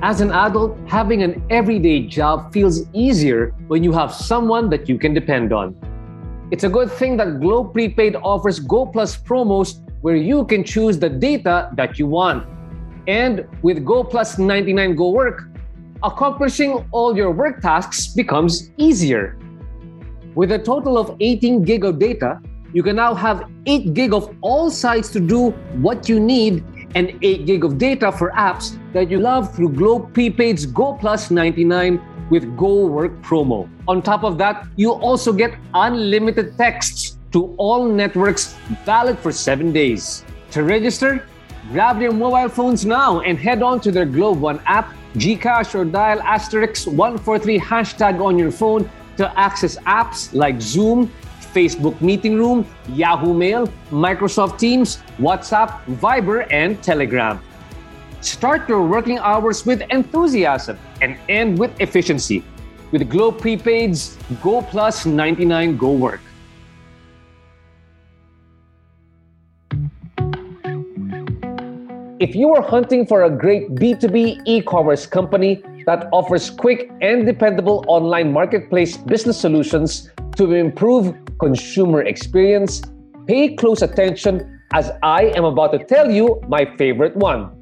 As an adult, having an everyday job feels easier when you have someone that you can depend on. It's a good thing that Globe Prepaid offers Go Plus promos where you can choose the data that you want. And with Go Plus 99 Go Work, accomplishing all your work tasks becomes easier. With a total of 18 gig of data, you can now have 8 gig of all sites to do what you need and 8 gig of data for apps that you love through Globe Prepaid's Go Plus 99 with Go Work promo. On top of that, you also get unlimited texts to all networks valid for 7 days. To register, grab your mobile phones now and head on to their Globe One app, Gcash or dial asterisk 143 hashtag on your phone to access apps like Zoom, Facebook Meeting Room, Yahoo Mail, Microsoft Teams, WhatsApp, Viber, and Telegram. Start your working hours with enthusiasm and end with efficiency with Globe Prepaid's Go Plus 99 Go Work. If you are hunting for a great B2B e commerce company that offers quick and dependable online marketplace business solutions to improve consumer experience, pay close attention as I am about to tell you my favorite one.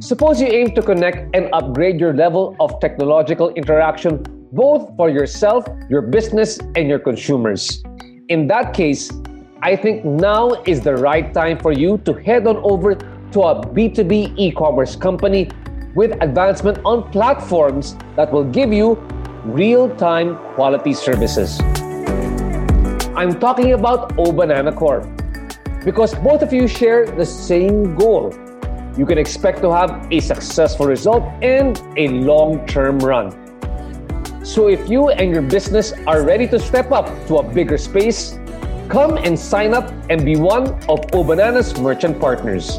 Suppose you aim to connect and upgrade your level of technological interaction both for yourself, your business, and your consumers. In that case, I think now is the right time for you to head on over to a B2B e commerce company with advancement on platforms that will give you real time quality services. I'm talking about Obanana Corp because both of you share the same goal. You can expect to have a successful result and a long term run. So, if you and your business are ready to step up to a bigger space, come and sign up and be one of Obanana's merchant partners.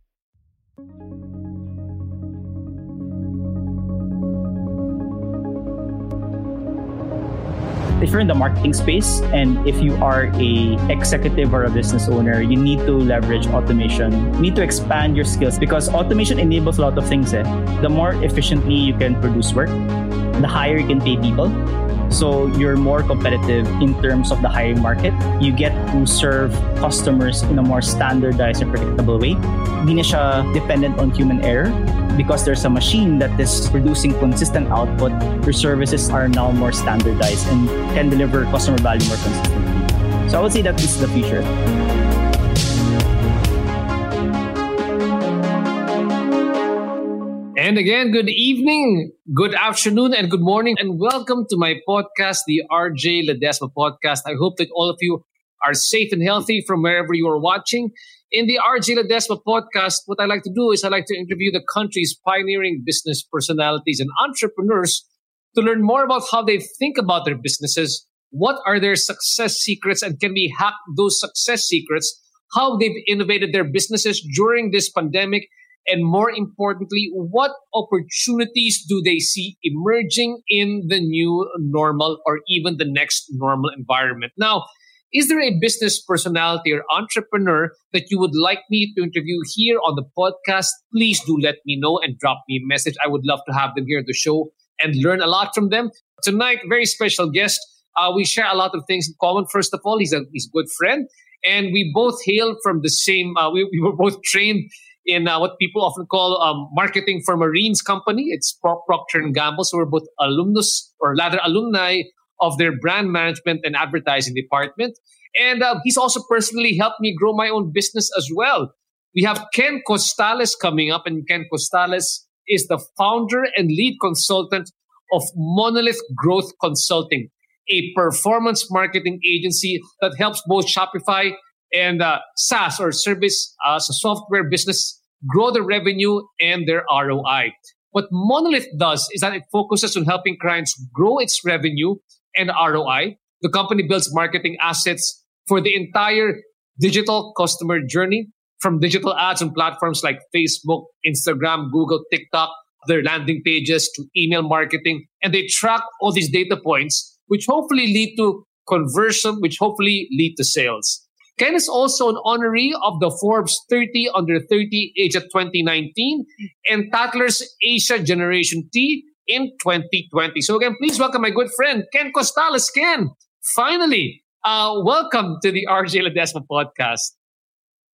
If you're in the marketing space and if you are a executive or a business owner you need to leverage automation you need to expand your skills because automation enables a lot of things eh? the more efficiently you can produce work the higher you can pay people so you're more competitive in terms of the hiring market. You get to serve customers in a more standardized and predictable way. Hindi siya dependent on human error because there's a machine that is producing consistent output. Your services are now more standardized and can deliver customer value more consistently. So I would say that this is the future. And again, good evening, good afternoon, and good morning, and welcome to my podcast, the RJ Ledesma podcast. I hope that all of you are safe and healthy from wherever you are watching. In the RJ Ledesma podcast, what I like to do is I like to interview the country's pioneering business personalities and entrepreneurs to learn more about how they think about their businesses, what are their success secrets, and can we hack those success secrets, how they've innovated their businesses during this pandemic, and more importantly, what opportunities do they see emerging in the new normal or even the next normal environment? Now, is there a business personality or entrepreneur that you would like me to interview here on the podcast? Please do let me know and drop me a message. I would love to have them here at the show and learn a lot from them. Tonight, very special guest. Uh, we share a lot of things in common. First of all, he's a, he's a good friend. And we both hail from the same, uh, we, we were both trained in uh, what people often call um, marketing for Marines company. It's Pro- Procter and Gamble. So we're both alumnus or rather alumni of their brand management and advertising department. And uh, he's also personally helped me grow my own business as well. We have Kenn Costales coming up, and Kenn Costales is the founder and lead consultant of Monolith Growth Consulting, a performance marketing agency that helps both Shopify and uh, SaaS or service as a software business grow their revenue and their ROI. What Monolith does is that it focuses on helping clients grow its revenue and ROI. The company builds marketing assets for the entire digital customer journey from digital ads on platforms like Facebook, Instagram, Google, TikTok, their landing pages to email marketing. And they track all these data points, which hopefully lead to conversion, which hopefully lead to sales. Kenn is also an honoree of the Forbes 30 Under 30 Asia 2019 and Tatler's Asia Generation T in 2020. So again, please welcome my good friend, Kenn Costales. Kenn, finally, uh, welcome to the RJ Ledesma podcast.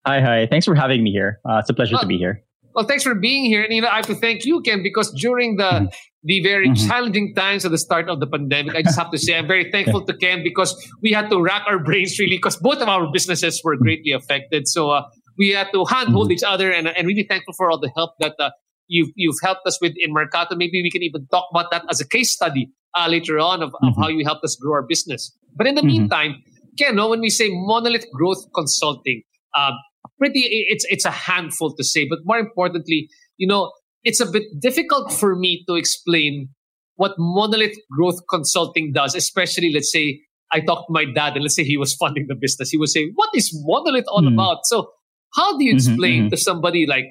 Hi, hi. Thanks for having me here. Uh, it's a pleasure well, to be here. Well, thanks for being here. And you know, I have to thank you, Kenn, because during the mm-hmm. the very mm-hmm. challenging times at the start of the pandemic, I just have to say I'm very thankful to Kenn because we had to rack our brains really because both of our businesses were greatly affected. So uh, we had to handhold mm-hmm. each other, and and really thankful for all the help that uh, you've you've helped us with in Mercato. Maybe we can even talk about that as a case study uh, later on of, of mm-hmm. how you helped us grow our business. But in the mm-hmm. meantime, Kenn, no, when we say monolith growth consulting, uh, pretty it's it's a handful to say but more importantly you know it's a bit difficult for me to explain what monolith growth consulting does especially let's say i talked to my dad and let's say he was funding the business he would say what is monolith all mm. about so how do you mm-hmm, explain mm-hmm, to somebody like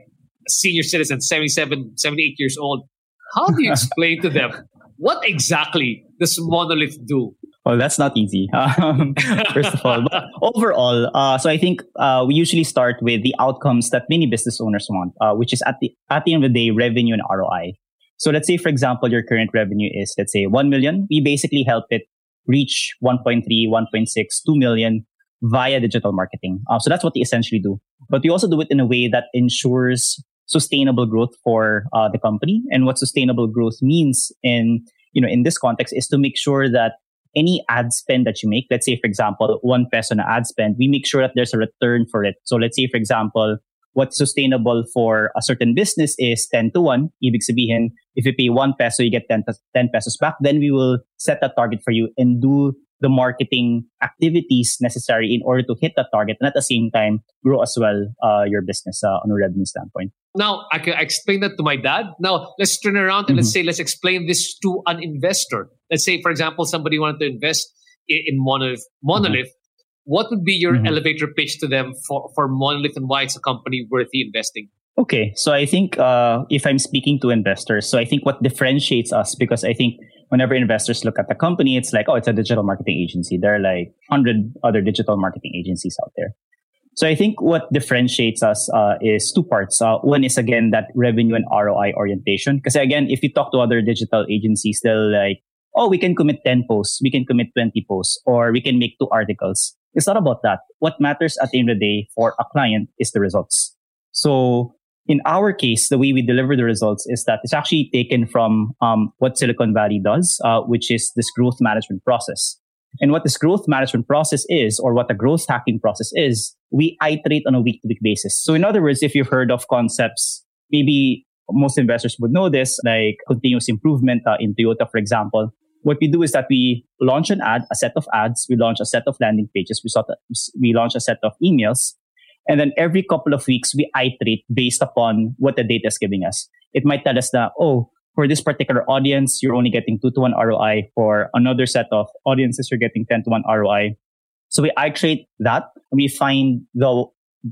a senior citizen 77 78 years old how do you explain to them what exactly does monolith do well, that's not easy. Um, first of all, but overall, uh, so I think uh, we usually start with the outcomes that many business owners want, uh, which is at the at the end of the day, revenue and ROI. So let's say, for example, your current revenue is let's say one million. We basically help it reach 1.3, 1.6, 2 million via digital marketing. Uh, so that's what they essentially do. But we also do it in a way that ensures sustainable growth for uh, the company. And what sustainable growth means in you know in this context is to make sure that any ad spend that you make, let's say, for example, one peso on ad spend, we make sure that there's a return for it. So let's say, for example, what's sustainable for a certain business is 10 to 1. Ibig sabihin, if you pay 1 peso, you get 10, 10 pesos back. Then we will set that target for you and do the marketing activities necessary in order to hit that target and at the same time grow as well uh, your business uh, on a revenue standpoint. Now I can explain that to my dad. Now let's turn around and mm-hmm. let's say let's explain this to an investor. Let's say, for example, somebody wanted to invest in, in Monolith. Monolith. Mm-hmm. What would be your mm-hmm. elevator pitch to them for, for Monolith and why it's a company worthy investing? Okay, so I think uh, if I'm speaking to investors, so I think what differentiates us because I think whenever investors look at the company, it's like, oh, it's a digital marketing agency. There are like 100 other digital marketing agencies out there. So I think what differentiates us uh, is two parts. Uh, one is again that revenue and ROI orientation. Because again, if you talk to other digital agencies, they'll like, oh, we can commit 10 posts, we can commit 20 posts, or we can make two articles. It's not about that. What matters at the end of the day for a client is the results. So in our case, the way we deliver the results is that it's actually taken from um, what Silicon Valley does, uh, which is this growth management process. And what this growth management process is, or what the growth hacking process is, we iterate on a week to week basis. So in other words, if you've heard of concepts, maybe most investors would know this, like continuous improvement uh, in Toyota, for example. What we do is that we launch an ad, a set of ads, we launch a set of landing pages, we, sort of, we launch a set of emails, and then every couple of weeks, we iterate based upon what the data is giving us. It might tell us that, oh, for this particular audience, you're only getting two to one ROI. For another set of audiences, you're getting 10 to one ROI. So we iterate that. and We find the,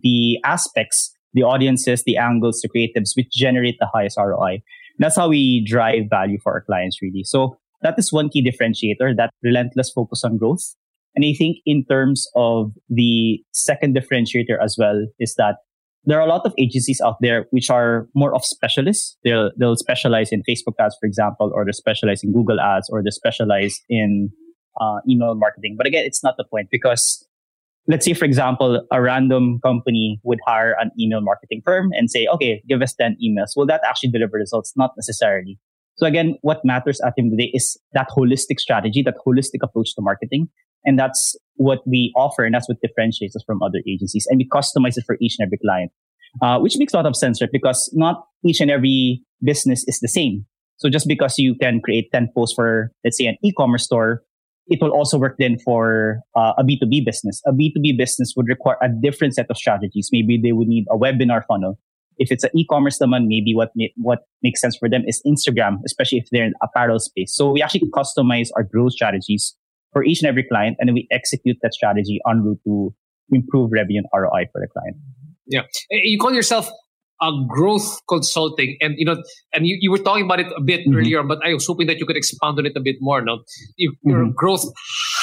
the aspects, the audiences, the angles, the creatives, which generate the highest ROI. That's how we drive value for our clients, really. So that is one key differentiator, that relentless focus on growth. And I think in terms of the second differentiator as well is that there are a lot of agencies out there which are more of specialists. They'll, they'll specialize in Facebook ads, for example, or they specialize in Google ads, or they specialize in uh, email marketing. But again, it's not the point because let's say, for example, a random company would hire an email marketing firm and say, okay, give us 10 emails. Will that actually deliver results? Not necessarily. So again, what matters at the end of the day is that holistic strategy, that holistic approach to marketing. And that's what we offer. And that's what differentiates us from other agencies. And we customize it for each and every client. uh, which makes a lot of sense, right? Because not each and every business is the same. So just because you can create 10 posts for, let's say, an e-commerce store, it will also work then for uh, a B2B business. A B2B business would require a different set of strategies. Maybe they would need a webinar funnel. If it's an e-commerce demand, maybe what what makes sense for them is Instagram, especially if they're in apparel space. So we actually customize our growth strategies for each and every client, and then we execute that strategy en route to improve revenue and ROI for the client. Yeah, you call yourself a growth consulting, and you know, and you, you were talking about it a bit mm-hmm. earlier, but I was hoping that you could expand on it a bit more. No, you, are mm-hmm. a growth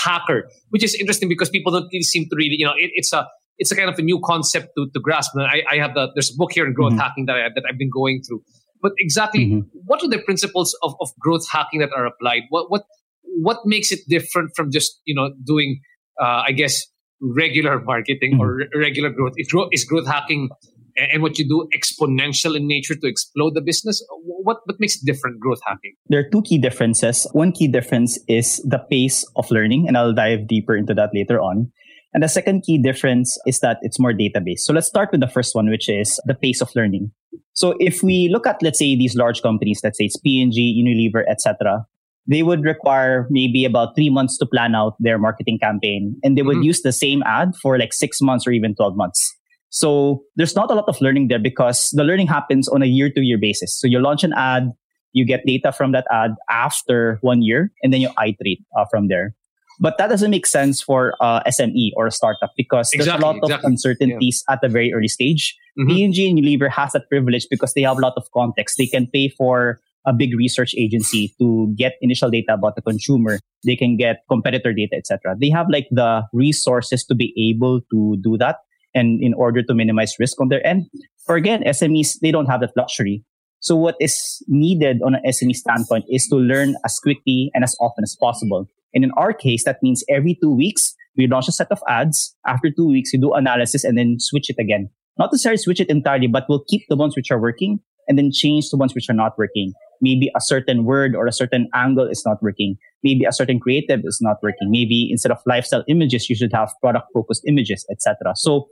hacker, which is interesting because people don't really seem to really, you know, it, it's a it's a kind of a new concept to, to grasp. And I, I have the there's a book here in growth mm-hmm. hacking that I that I've been going through. But exactly, mm-hmm. what are the principles of, of growth hacking that are applied? What what what makes it different from just you know doing uh, I guess regular marketing mm-hmm. or regular growth? Is growth, is growth hacking and what you do exponential in nature to explode the business? What, what makes it different, growth hacking? There are two key differences. One key difference is the pace of learning, and I'll dive deeper into that later on. And the second key difference is that it's more database. So let's start with the first one, which is the pace of learning. So if we look at, let's say, these large companies, let's say it's P&G, Unilever, etc., they would require maybe about three months to plan out their marketing campaign, and they would mm-hmm. use the same ad for like six months or even 12 months. So there's not a lot of learning there because the learning happens on a year to year basis. So you launch an ad, you get data from that ad after one year, and then you iterate uh, from there. But that doesn't make sense for uh, SME or a startup because exactly, there's a lot exactly. of uncertainties yeah. at a very early stage. mm hmm P&G and Unilever has that privilege because they have a lot of context. They can pay for a big research agency to get initial data about the consumer. They can get competitor data, etc. They have like the resources to be able to do that and in order to minimize risk on their end. For again, SMEs, they don't have that luxury. So what is needed on an SME standpoint is to learn as quickly and as often as possible. And in our case, that means every two weeks, we launch a set of ads. After two weeks, we do analysis and then switch it again. Not necessarily switch it entirely, but we'll keep the ones which are working and then change the ones which are not working. Maybe a certain word or a certain angle is not working. Maybe a certain creative is not working. Maybe instead of lifestyle images, you should have product focused images, etc. So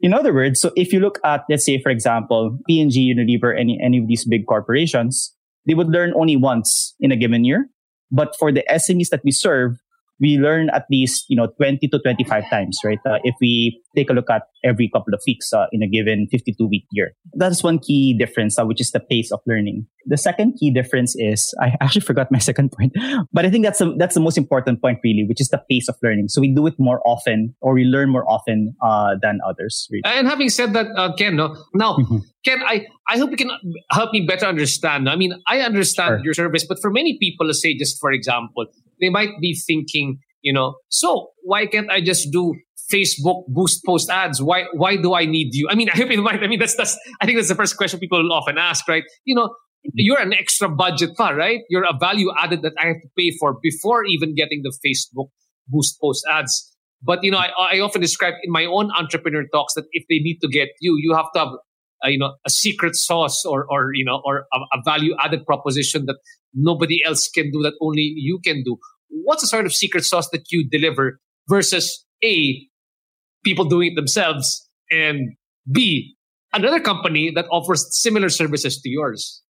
in other words, so if you look at, let's say, for example, P&G, Unilever, any, any of these big corporations, they would learn only once in a given year. But for the SMEs that we serve, we learn at least you know 20 to 25 times right uh, if we take a look at every couple of weeks uh, in a given 52 week year that's one key difference uh, which is the pace of learning the second key difference is i actually forgot my second point but i think that's the, that's the most important point really which is the pace of learning so we do it more often or we learn more often uh, than others really. and having said that uh, kenn no, now mm-hmm. kenn i i hope you can help me better understand i mean i understand sure. your service but for many people let's say just for example they might be thinking, you know, so why can't I just do Facebook boost post ads? Why why do I need you? I mean, I hope you mind. I mean, that's that's I think that's the first question people often ask, right? You know, you're an extra budget pa, right? You're a value added that I have to pay for before even getting the Facebook boost post ads. But you know, I, I often describe in my own entrepreneur talks that if they need to get you, you have to have uh, you know a secret sauce or or you know or a, a value added proposition that nobody else can do that only you can do what's the sort of secret sauce that you deliver versus a people doing it themselves and b another company that offers similar services to yours.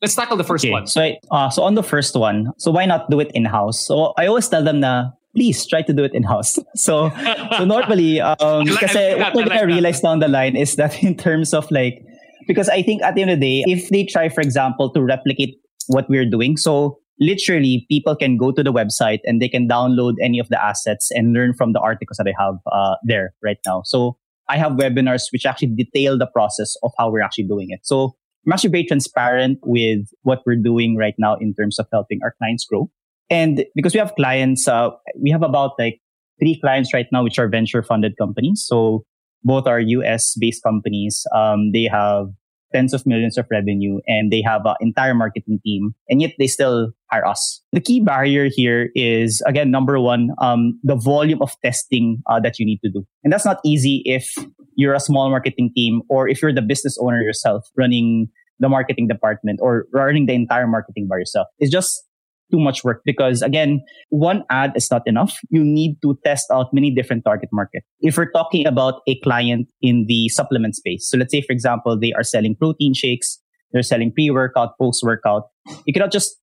Let's tackle the first okay, one. so uh, so on the first one so why not do it in house so i always tell them na please try to do it in house. So, so normally, um, kasi what I realize down the line is that in terms of like, because I think at the end of the day, if they try, for example, to replicate what we're doing, so literally people can go to the website and they can download any of the assets and learn from the articles that I have uh, there right now. So I have webinars which actually detail the process of how we're actually doing it. So I'm actually very transparent with what we're doing right now in terms of helping our clients grow. And because we have clients, uh, we have about like three clients right now, which are venture funded companies. So both are US based companies. Um, they have tens of millions of revenue and they have an entire marketing team and yet they still hire us. The key barrier here is again, number one, um, the volume of testing uh, that you need to do. And that's not easy if you're a small marketing team or if you're the business owner yourself running the marketing department or running the entire marketing by yourself. It's just too much work because again, one ad is not enough. You need to test out many different target market. If we're talking about a client in the supplement space, so let's say, for example, they are selling protein shakes, they're selling pre-workout, post-workout. You cannot just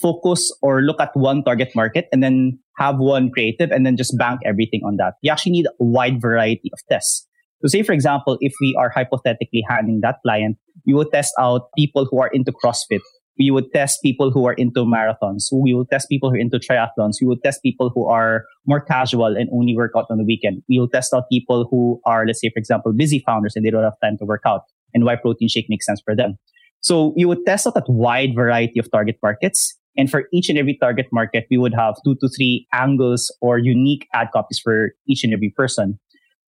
focus or look at one target market and then have one creative and then just bank everything on that. You actually need a wide variety of tests. So say, for example, if we are hypothetically handling that client, we will test out people who are into CrossFit we would test people who are into marathons. We will test people who are into triathlons. We will test people who are more casual and only work out on the weekend. We will test out people who are, let's say, for example, busy founders and they don't have time to work out and why protein shake makes sense for them. So you would test out that wide variety of target markets. And for each and every target market, we would have two to three angles or unique ad copies for each and every person.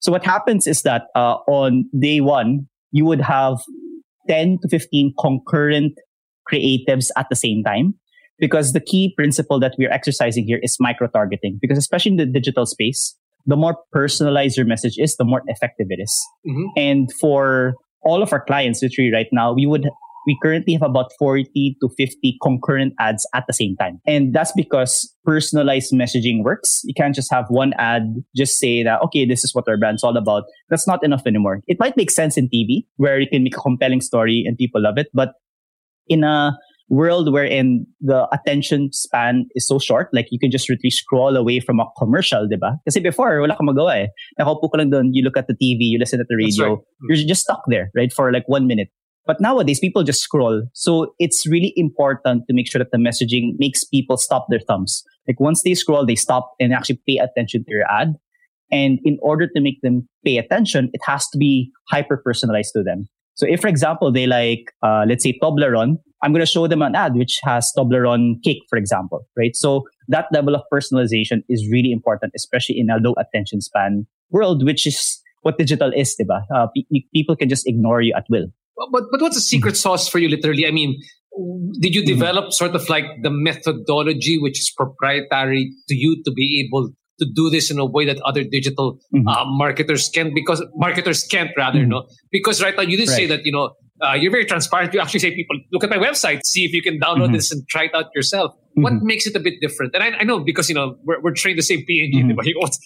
So what happens is that uh, on day one, you would have 10 to 15 concurrent creatives at the same time. Because the key principle that we're exercising here is micro targeting. Because especially in the digital space, the more personalized your message is, the more effective it is. Mm-hmm. And for all of our clients, literally right now, we would we currently have about 40 to 50 concurrent ads at the same time. And that's because personalized messaging works. You can't just have one ad, just say that, okay, this is what our brand's all about. That's not enough anymore. It might make sense in TV where you can make a compelling story and people love it, but in a world wherein the attention span is so short, like you can just really scroll away from a commercial, di ba? Kasi before, wala kang magawa eh. Nakaupo ka lang doon, you look at the TV, you listen to the radio, right. you're just stuck there, right, for like one minute. But nowadays, people just scroll. So it's really important to make sure that the messaging makes people stop their thumbs. Like once they scroll, they stop and actually pay attention to your ad. And in order to make them pay attention, it has to be hyper personalized to them. So if, for example, they like, uh, let's say Toblerone, I'm going to show them an ad which has Toblerone cake, for example, right? So that level of personalization is really important, especially in a low attention span world, which is what digital is, diba? Uh, pe- people can just ignore you at will. But, but what's the secret sauce for you, literally? I mean, did you mm-hmm. develop mm-hmm. sort of like the methodology which is proprietary to you to be able to do this in a way that other digital mm-hmm. uh, marketers can because marketers can't rather mm-hmm. no because right now you did right. say that you know uh, you're very transparent you actually say people look at my website see if you can download mm-hmm. this and try it out yourself what mm-hmm. makes it a bit different and I, I, know because you know we're, we're trained the same P&G mm-hmm. what's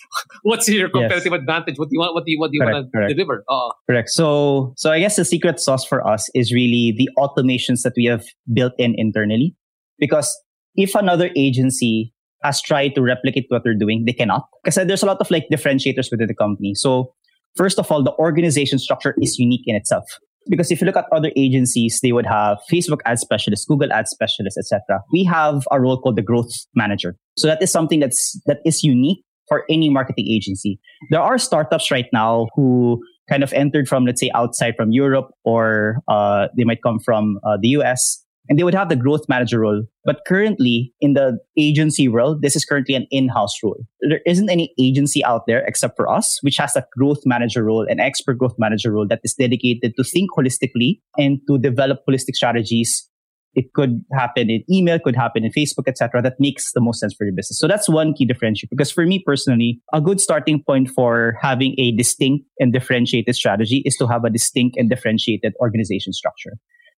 what's your competitive yes. advantage what do you want what do you what do you want to deliver uh, correct so so I guess the secret sauce for us is really the automations that we have built in internally because if another agency has tried to replicate what they're doing, they cannot. Because there's a lot of like differentiators within the company. So first of all, the organization structure is unique in itself. Because if you look at other agencies, they would have Facebook ad specialists, Google ad specialists, etc. We have a role called the growth manager. So that is something that's that is unique for any marketing agency. There are startups right now who kind of entered from, let's say, outside from Europe, or uh, they might come from uh, the US, and they would have the growth manager role. But currently in the agency world, this is currently an in-house role. There isn't any agency out there except for us, which has a growth manager role, an expert growth manager role that is dedicated to think holistically and to develop holistic strategies. It could happen in email, could happen in Facebook, etc. That makes the most sense for your business. So that's one key differentiator. Because for me personally, a good starting point for having a distinct and differentiated strategy is to have a distinct and differentiated organization structure.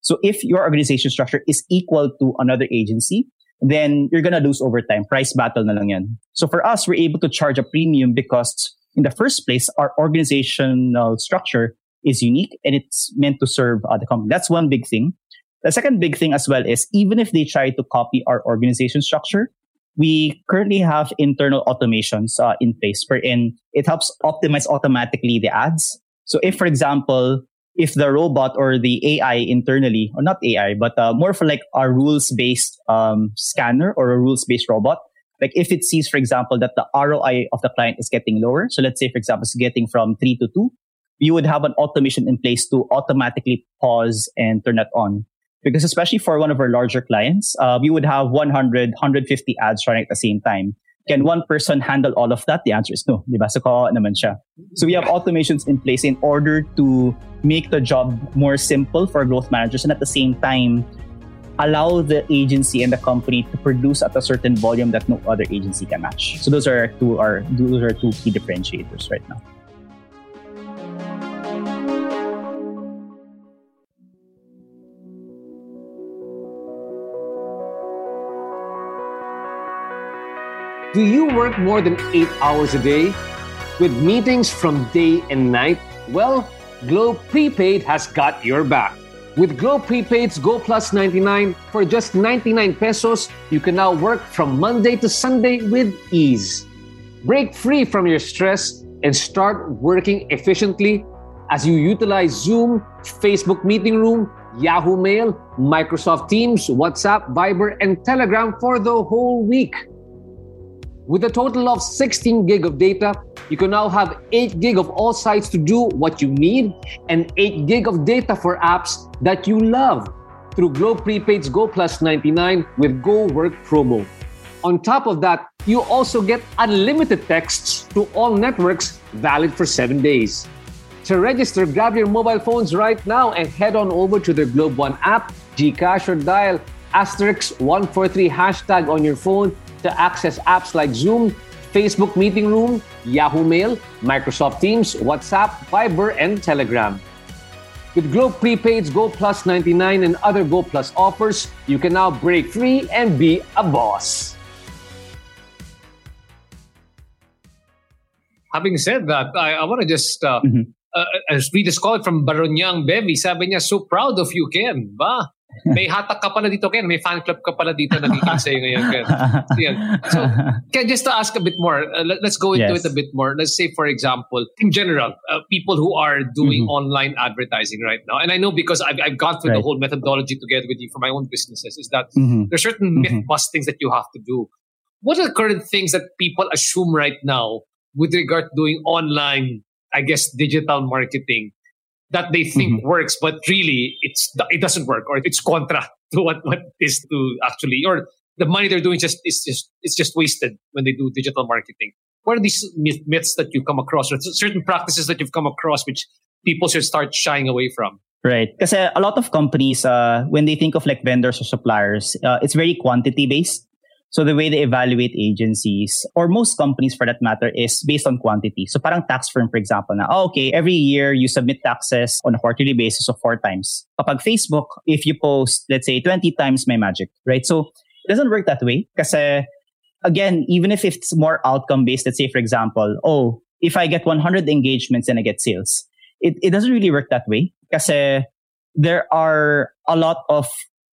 So if your organization structure is equal to another agency, then you're going to lose over time. Price battle na lang yan. So for us, we're able to charge a premium because in the first place, our organizational structure is unique and it's meant to serve uh, the company. That's one big thing. The second big thing as well is even if they try to copy our organization structure, we currently have internal automations uh, in place wherein it helps optimize automatically the ads. So if, for example, if the robot or the AI internally, or not AI, but uh, more for like a rules based um, scanner or a rules based robot, like if it sees, for example, that the ROI of the client is getting lower. So let's say, for example, it's getting from three to two, you would have an automation in place to automatically pause and turn that on. Because especially for one of our larger clients, uh, we would have 100, 150 ads running at the same time. Can one person handle all of that? The answer is no. So, naman siya. So we have automations in place in order to make the job more simple for growth managers and at the same time allow the agency and the company to produce at a certain volume that no other agency can match. So those are two are those are two key differentiators right now. Do you work more than eight hours a day? With meetings from day and night? Well, Globe Prepaid has got your back. With Globe Prepaid's Go Plus 99, for just 99 pesos, you can now work from Monday to Sunday with ease. Break free from your stress and start working efficiently as you utilize Zoom, Facebook Meeting Room, Yahoo Mail, Microsoft Teams, WhatsApp, Viber, and Telegram for the whole week. With a total of 16 gig of data, you can now have 8 gig of all sites to do what you need and 8 gig of data for apps that you love through Globe Prepaid's Go Plus 99 with Go Work promo. On top of that, you also get unlimited texts to all networks valid for 7 days. To register, grab your mobile phones right now and head on over to the Globe One app, Gcash, or dial asterisk 143 hashtag on your phone to access apps like Zoom, Facebook Meeting Room, Yahoo Mail, Microsoft Teams, WhatsApp, Viber, and Telegram. With Globe Prepaid's Go Plus 99 and other Go Plus offers, you can now break free and be a boss. Having said that, I, I want to just uh, mm-hmm uh, as we just call it from Baronyang Bevy, sabi niya, so proud of you, Ken. Ba? May hatak ka pala dito, Kenn. May fan club ka pala dito nagiging sa'yo ngayon, Kenn. So, Kenn, just to ask a bit more, uh, let, us go into yes. it a bit more. Let's say, for example, in general, uh, people who are doing mm-hmm. online advertising right now, and I know because I've, I've gone through right. the whole methodology together with you for my own businesses, is that mm-hmm. there's certain mm-hmm. myth bustings that you have to do. What are the current things that people assume right now with regard to doing online I guess, digital marketing that they think mm-hmm. works, but really it's it doesn't work or it's contra to what what is to actually or the money they're doing just is just it's just wasted when they do digital marketing. What are these myths that you come across or certain practices that you've come across which people should start shying away from? Right. Because a lot of companies, uh, when they think of like vendors or suppliers, uh, it's very quantity based. So the way they evaluate agencies or most companies for that matter is based on quantity. So parang tax firm, for example, na, oh, okay, every year you submit taxes on a quarterly basis of four times. Kapag Facebook, if you post, let's say 20 times my magic, right? So it doesn't work that way. Kasi again, even if it's more outcome based, let's say, for example, oh, if I get 100 engagements and I get sales, it, it doesn't really work that way. Kasi there are a lot of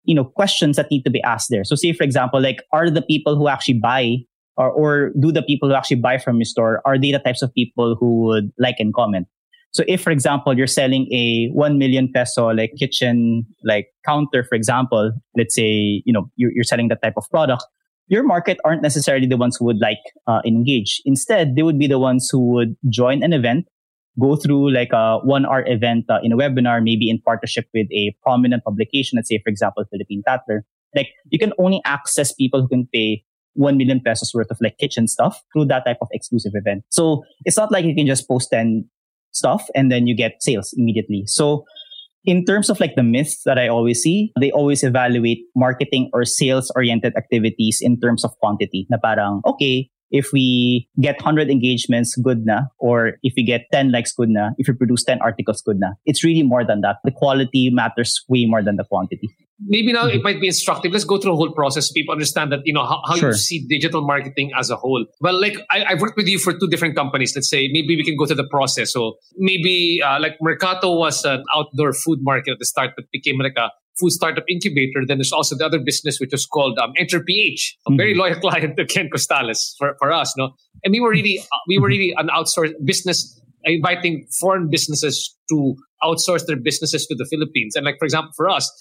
you know, questions that need to be asked there. So say, for example, like, are the people who actually buy or, or do the people who actually buy from your store, are they the types of people who would like and comment? So if, for example, you're selling a 1 million peso, like kitchen, like counter, for example, let's say, you know, you're, you're selling that type of product, your market aren't necessarily the ones who would like uh, engage. Instead, they would be the ones who would join an event go through like a one hour event uh, in a webinar, maybe in partnership with a prominent publication, let's say, for example, Philippine Tatler. Like you can only access people who can pay 1 million pesos worth of like kitchen stuff through that type of exclusive event. So it's not like you can just post 10 stuff and then you get sales immediately. So in terms of like the myths that I always see, they always evaluate marketing or sales oriented activities in terms of quantity. Na parang, okay, if we get 100 engagements, good na. Or if we get 10 likes, good na. If we produce 10 articles, good na. It's really more than that. The quality matters way more than the quantity. Maybe now mm-hmm. it might be instructive. Let's go through the whole process. So people understand that, you know, how, how sure. you see digital marketing as a whole. Well, like I, have worked with you for two different companies. Let's say maybe we can go through the process. So maybe uh, like Mercato was an outdoor food market at the start, but became like a food startup incubator. Then there's also the other business which was called um, Enter PH, a mm-hmm. very loyal client to Kenn Costales for, for us. No, and we were really uh, we were really an outsourced business, inviting foreign businesses to outsource their businesses to the Philippines. And like for example, for us,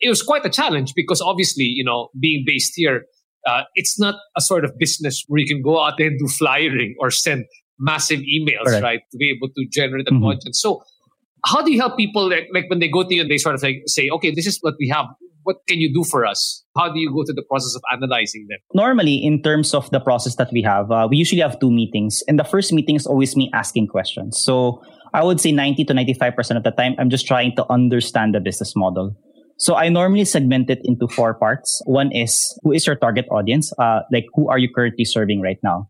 it was quite a challenge because obviously you know being based here. Uh, it's not a sort of business where you can go out there and do flyering or send massive emails, right? right to be able to generate an mm-hmm. audience. So how do you help people like, like when they go to you and they sort of like say, okay, this is what we have. What can you do for us? How do you go through the process of analyzing them? Normally, in terms of the process that we have, uh, we usually have two meetings. And the first meeting is always me asking questions. So I would say 90 to 95% of the time, I'm just trying to understand the business model. So I normally segment it into four parts. One is who is your target audience? Uh, like who are you currently serving right now?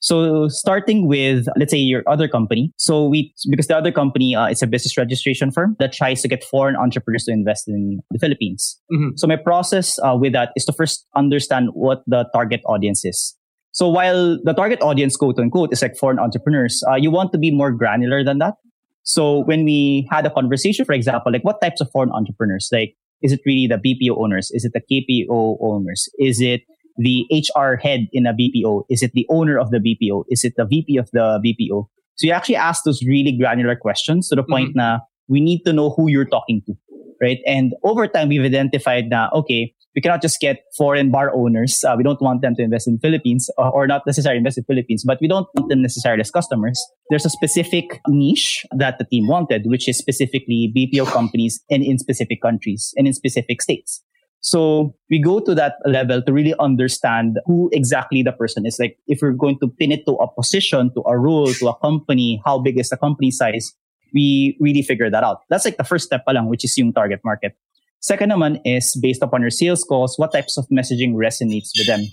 So starting with, let's say your other company. So we, because the other company uh, is a business registration firm that tries to get foreign entrepreneurs to invest in the Philippines. Mm-hmm. So my process uh, with that is to first understand what the target audience is. So while the target audience, quote unquote, is like foreign entrepreneurs, uh, you want to be more granular than that. So when we had a conversation, for example, like what types of foreign entrepreneurs? Like, is it really the BPO owners? Is it the KPO owners? Is it the HR head in a BPO? Is it the owner of the BPO? Is it the VP of the BPO? So you actually ask those really granular questions to the point mm-hmm. na we need to know who you're talking to, right? And over time, we've identified that, okay, we cannot just get foreign bar owners. Uh, we don't want them to invest in Philippines or, or not necessarily invest in Philippines, but we don't want them necessarily as customers. There's a specific niche that the team wanted, which is specifically BPO companies and in specific countries and in specific states. So we go to that level to really understand who exactly the person is. Like if we're going to pin it to a position, to a role, to a company, how big is the company size? We really figure that out. That's like the first step palang, which is yung target market. Second naman is based upon your sales calls, what types of messaging resonates with them.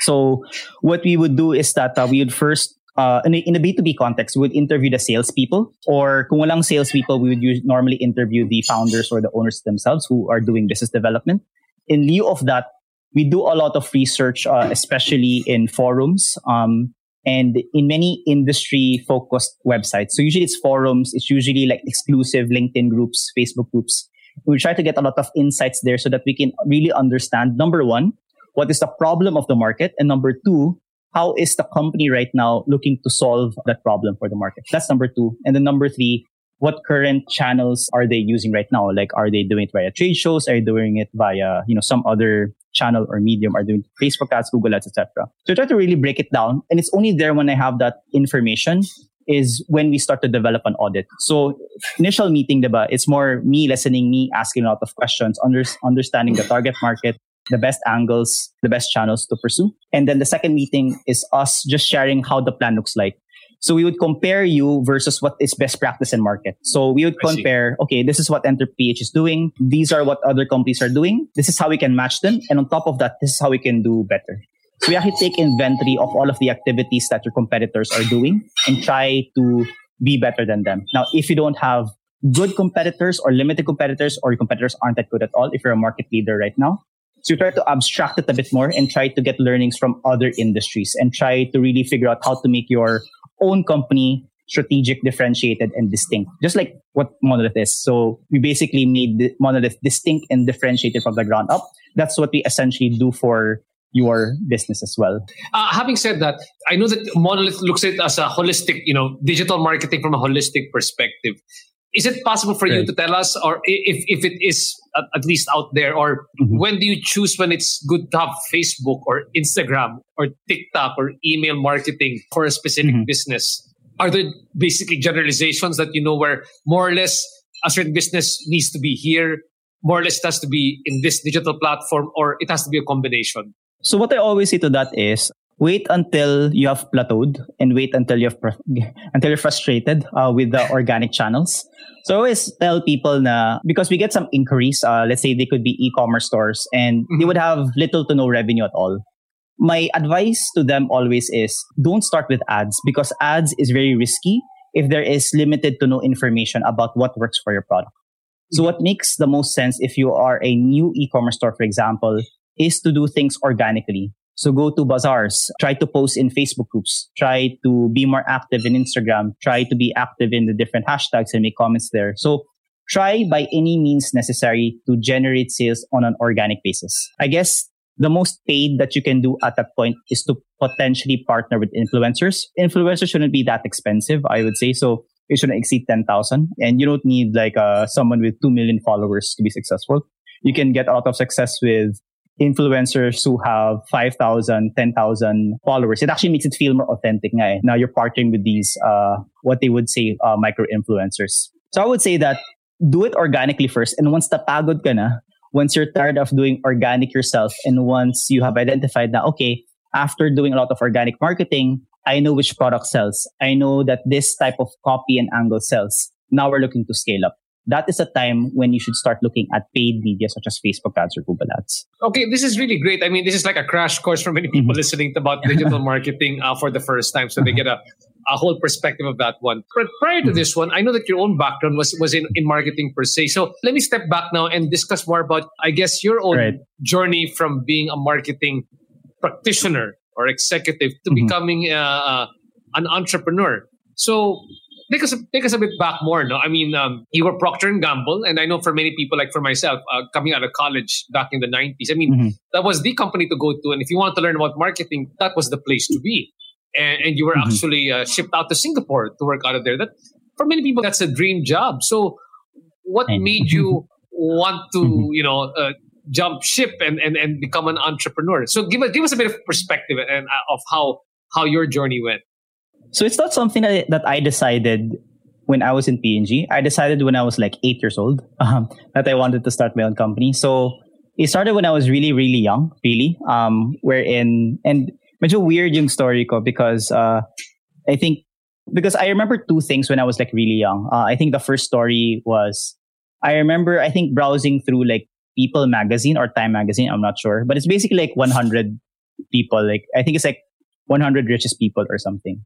So what we would do is that uh, we would first uh, in, a, in a B2B context, we would interview the salespeople, or kung walang salespeople, we would use, normally interview the founders or the owners themselves who are doing business development in lieu of that, we do a lot of research, uh, especially in forums um, and in many industry focused websites. So usually it's forums, it's usually like exclusive LinkedIn groups, Facebook groups. We try to get a lot of insights there so that we can really understand number one, what is the problem of the market? And number two, how is the company right now looking to solve that problem for the market? That's number two. And then number three, what current channels are they using right now? Like, are they doing it via trade shows? Are they doing it via, you know, some other channel or medium? Are they doing Facebook ads, Google ads, etc. So I try to really break it down. And it's only there when I have that information is when we start to develop an audit. So initial meeting, diba, it's more me listening, me asking a lot of questions, under, understanding the target market, the best angles, the best channels to pursue. And then the second meeting is us just sharing how the plan looks like. So we would compare you versus what is best practice in market. So we would compare, okay, this is what EnterPH is doing. These are what other companies are doing. This is how we can match them. And on top of that, this is how we can do better. So we actually take inventory of all of the activities that your competitors are doing and try to be better than them. Now, if you don't have good competitors or limited competitors or your competitors aren't that good at all, if you're a market leader right now, so you try to abstract it a bit more and try to get learnings from other industries and try to really figure out how to make your own company strategic, differentiated, and distinct, just like what Monolith is. So we basically made Monolith distinct and differentiated from the ground up. That's what we essentially do for your business as well. Uh, having said that, I know that Monolith looks at it as a holistic, you know, digital marketing from a holistic perspective. Is it possible for you to tell us, or if, if it is at least out there, or mm-hmm. when do you choose when it's good to have Facebook or Instagram or TikTok or email marketing for a specific mm-hmm. business? Are there basically generalizations that you know where more or less a certain business needs to be here, more or less it has to be in this digital platform, or it has to be a combination? So what I always say to that is wait until you have plateaued and wait until you've until you're frustrated uh, with the organic channels. So I always tell people na because we get some inquiries, uh, let's say they could be e-commerce stores and mm-hmm. they would have little to no revenue at all. My advice to them always is don't start with ads because ads is very risky if there is limited to no information about what works for your product. So what makes the most sense if you are a new e-commerce store, for example, is to do things organically. So go to bazaars, try to post in Facebook groups, try to be more active in Instagram, try to be active in the different hashtags and make comments there. So try by any means necessary to generate sales on an organic basis. I guess the most paid that you can do at that point is to potentially partner with influencers. Influencers shouldn't be that expensive, I would say. So it shouldn't exceed 10,000 and you don't need like uh, someone with 2 million followers to be successful. You can get a lot of success with influencers who have 5,000, 10,000 followers. It actually makes it feel more authentic. Nga eh. Now you're partnering with these, uh, what they would say, uh, micro influencers. So I would say that do it organically first. And once tapagod ka na, once you're tired of doing organic yourself, and once you have identified that, okay, after doing a lot of organic marketing, I know which product sells. I know that this type of copy and angle sells. Now we're looking to scale up that is a time when you should start looking at paid media such as Facebook ads or Google ads. Okay, this is really great. I mean, this is like a crash course for many people mm-hmm. listening about digital marketing uh, for the first time, so they get a, a whole perspective of that one. But prior to mm-hmm. this one, I know that your own background was was in, in marketing per se. So let me step back now and discuss more about, I guess, your own right. journey from being a marketing practitioner or executive to Mhm. becoming uh, uh, an entrepreneur. So take us take us a bit back more. No, I mean um, you were Procter and Gamble, and I know for many people, like for myself, uh, coming out of college back in the '90s, I mean Mhm. that was the company to go to, and if you want to learn about marketing, that was the place to be. And, and you were Mhm. actually uh, shipped out to Singapore to work out of there. That for many people, that's a dream job. So what made you want to Mhm. you know uh, jump ship and, and and become an entrepreneur so give us give us a bit of perspective and uh, of how how your journey went So it's not something that, that I decided when I was in P&G. I decided when I was like eight years old um, that I wanted to start my own company. So it started when I was really, really young, really. Um, wherein, and medyo weird yung story ko because uh, I think, because I remember two things when I was like really young. Uh, I think the first story was, I remember, I think browsing through like People magazine or Time magazine, I'm not sure, but it's basically like 100 people. Like, I think it's like 100 richest people or something.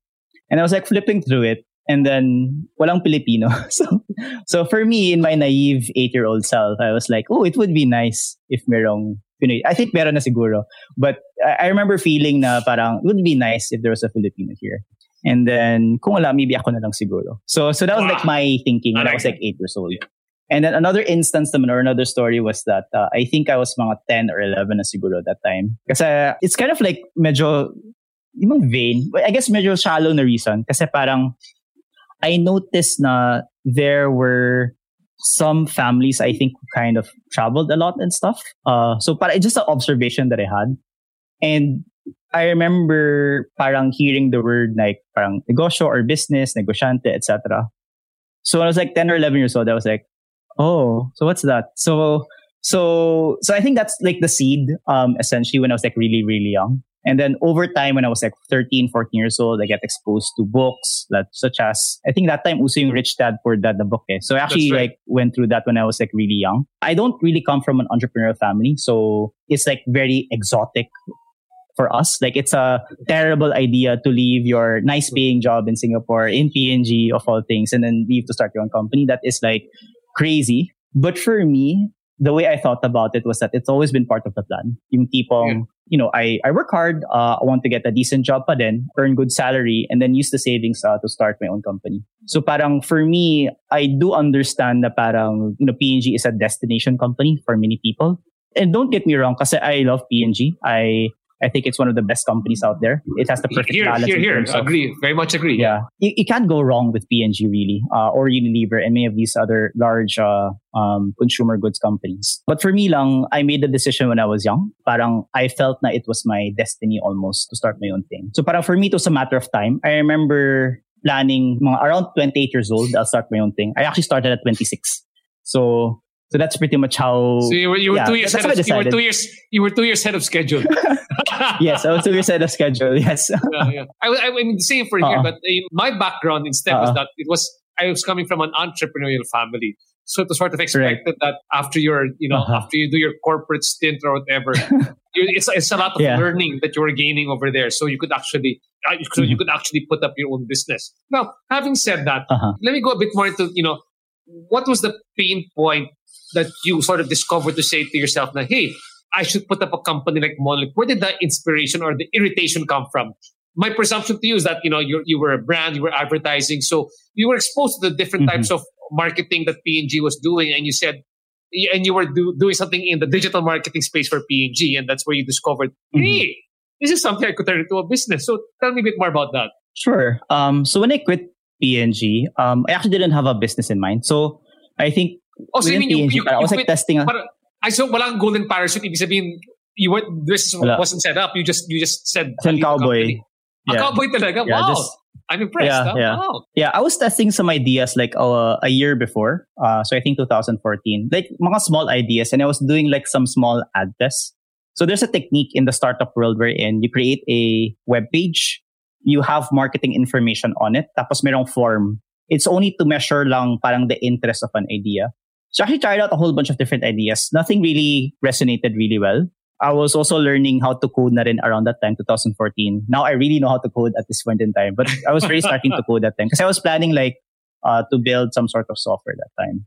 And I was like flipping through it and then walang Filipino. So, so for me, in my naive eight-year-old self, I was like, oh, it would be nice if merong Pinoy. I think meron na siguro. But I, I remember feeling na parang it would be nice if there was a Filipino here. And then kung wala, maybe ako na lang siguro. So, so that was like my thinking when I I, was like eight years old. And then another instance naman or another story was that uh, I think I was mga 10 or 11 na siguro that time. Kasi it's kind of like medyo yung vain. I guess medyo shallow na reason. Kasi parang I noticed na there were some families I think kind of traveled a lot and stuff. Uh, so para just an observation that I had. And I remember parang hearing the word like parang negosyo or business, negosyante, etc. So when I was like 10 or 11 years old, I was like, oh, so what's that? So, so, so I think that's like the seed, um, essentially when I was like really, really young. And then over time, when I was like 13, 14 years old, I get exposed to books that, such as, I think that time also yung Rich Dad Poor Dad, the book. Eh. So I actually right. like went through that when I was like really young. I don't really come from an entrepreneurial family. So it's like very exotic for us. Like it's a terrible idea to leave your nice paying job in Singapore, in P&G of all things, and then leave to start your own company. That is like crazy. But for me, the way I thought about it was that it's always been part of the plan. Yung tipong, Yeah. You know, I, I work hard, uh, I want to get a decent job pa din, earn good salary, and then use the savings uh, to start my own company. So parang for me, I do understand that parang, you know, P&G is a destination company for many people. And don't get me wrong, kasi I love P&G. I I think it's one of the best companies out there. It has the perfect here balance. here here of- agree very much agree yeah, you, you can't go wrong with P&G really, uh, or Unilever and many of these other large uh, um, consumer goods companies. But for me lang, I made the decision when I was young. Parang I felt na it was my destiny almost to start my own thing. So parang for me, it was a matter of time. I remember planning mga around 28 years old, I'll start my own thing. I actually started at 26. So so that's pretty much how. so you were, you were Yeah, two years ahead of, you were two years you were two years ahead of schedule yes, I was two years ahead of schedule. Yes. yeah, yeah. I, I, I mean, same for here, Uh-uh. but uh, my background instead was Uh-uh. that it was I was coming from an entrepreneurial family, so it was sort of expected that after your, you know, Uh-huh. after you do your corporate stint or whatever, you, it's it's a lot of Yeah. learning that you were gaining over there, so you could actually, uh, so you Mhm. could actually put up your own business. Now, having said that, Uh-huh. let me go a bit more into, you know, what was the pain point that you sort of discovered to say to yourself, that, hey, I should put up a company like Monolith. Where did the inspiration or the irritation come from? My presumption to you is that you know you you were a brand, you were advertising, so you were exposed to the different Mhm. types of marketing that P&G was doing, and you said, and you were do, doing something in the digital marketing space for P&G, and that's where you discovered, Mhm. hey, this is something I could turn into a business. So tell me a bit more about that. Sure. Um, so when I quit P&G, um, I actually didn't have a business in mind. So I think Oh, so you mean you, you, parang I you was like quit- testing. A, Parang, I saw walang golden parachute. Ibig sabihin, you were, this Wala. wasn't set up. You just you just said Some "I need a cowboy. company." A cowboy talaga. Yeah, wow. just- I'm impressed. Yeah, huh? yeah. Wow. yeah, I was testing some ideas like uh, a year before. Uh, so I think 2014, like mga small ideas, and I was doing like some small ad tests. So there's a technique in the startup world wherein you create a web page, you have marketing information on it, tapos merong form. It's only to measure lang parang the interest of an idea. So I tried out a whole bunch of different ideas. Nothing really resonated really well. I was also learning how to code na rin around that time, 2014. Now I really know how to code at this point in time, but I was really starting to code that time because I was planning like uh, to build some sort of software that time.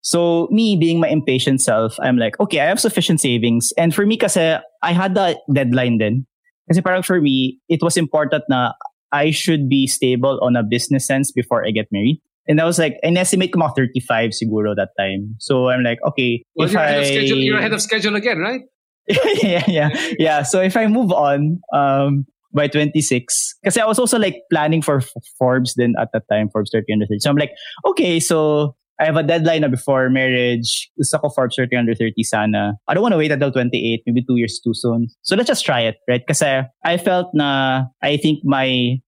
So me being my impatient self, I'm like, okay, I have sufficient savings. And for me kasi, I had the deadline then. Kasi parang for me, it was important na I should be stable on a business sense before I get married. And I was like, an estimate ko mga 35 siguro that time. So I'm like, okay. Well, if you're, ahead I... of schedule, you're ahead of schedule again, right? yeah, yeah, yeah. So if I move on um, by 26, because I was also like planning for Forbes then at that time, Forbes 30 under 30. So I'm like, okay, so I have a deadline na before marriage. Gusto ko Forbes 30 under 30 sana. I don't want to wait until 28, maybe two years too soon. So let's just try it, right? Kasi I felt na I think my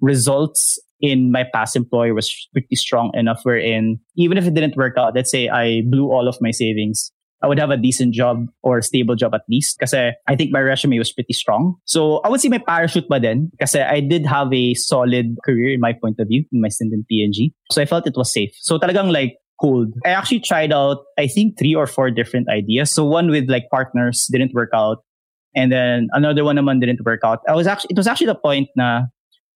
results in my past employer was pretty strong enough wherein even if it didn't work out, let's say I blew all of my savings, I would have a decent job or stable job at least because I think my resume was pretty strong. So I would say my parachute but then because I did have a solid career in my point of view in my stint in P&G. So I felt it was safe. So talagang like cold. I actually tried out, I think three or four different ideas. So one with like partners didn't work out. And then another one naman didn't work out. I was actually, it was actually the point na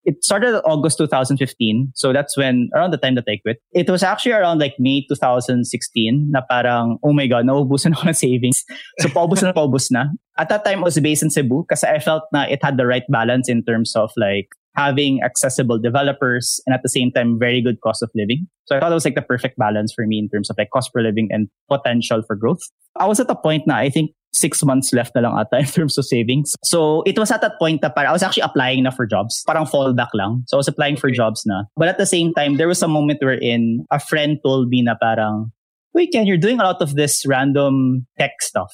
it started August 2015. So that's when, around the time that I quit. It was actually around like May 2016 na parang, oh my God, naubusan ako ng savings. So paubos na paubos na. At that time, I was based in Cebu kasi I felt na it had the right balance in terms of like having accessible developers and at the same time, very good cost of living. So I thought it was like the perfect balance for me in terms of like cost per living and potential for growth. I was at a point na I think six months left na lang ata in terms of savings. So it was at that point that I was actually applying na for jobs. Parang fallback lang. So I was applying for jobs na. But at the same time, there was a moment wherein a friend told me na parang, wait, Kenn, you're doing a lot of this random tech stuff.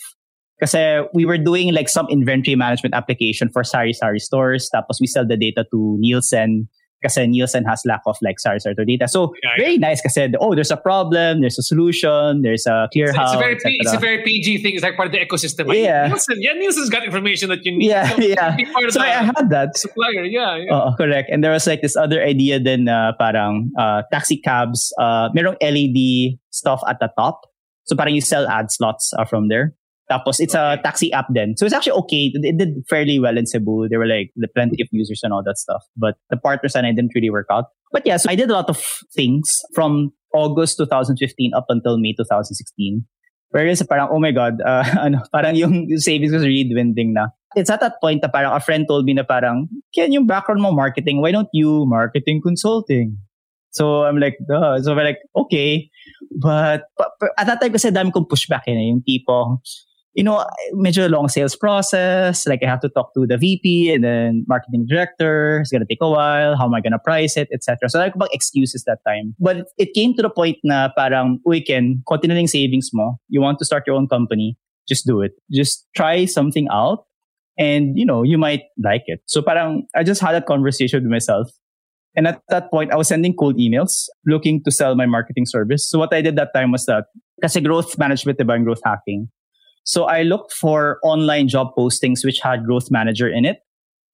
Kasi we were doing like some inventory management application for Sari Sari stores. Tapos we sell the data to Nielsen kasi Nielsen has lack of like SARS or data. So yeah, very yeah. nice kasi oh there's a problem, there's a solution, there's a clear how. It's a very it's a very PG thing. It's like part of the ecosystem. Yeah, Nielsen, yeah, Nielsen's got information that you need. Yeah, so yeah. so I had that supplier. Yeah, yeah. Uh, correct. And there was like this other idea then uh, parang uh, taxi cabs. Uh, merong LED stuff at the top. So parang you sell ad slots uh, from there. Tapos it's a taxi app then. So it's actually okay. It did fairly well in Cebu. There were like the plenty of users and all that stuff. But the partners and I didn't really work out. But yeah, so I did a lot of things from August 2015 up until May 2016. Whereas parang, oh my God, uh, ano, parang yung savings was really dwindling na. It's at that point na parang a friend told me na parang, Kenn, yung background mo marketing, why don't you marketing consulting? So I'm like, Duh. so we're like, okay. But, but, but at that time kasi dami kong pushback yun eh, yung tipo, you know, major long sales process. Like I have to talk to the VP and then marketing director. It's gonna take a while. How am I gonna price it, etc. So like about excuses that time. But it came to the point na parang, Kenn, konti na savings mo. You want to start your own company. Just do it. Just try something out. And, you know, you might like it. So parang, I just had a conversation with myself. And at that point, I was sending cold emails looking to sell my marketing service. So what I did that time was that, kasi growth management, diba, and growth hacking. So I looked for online job postings which had growth manager in it.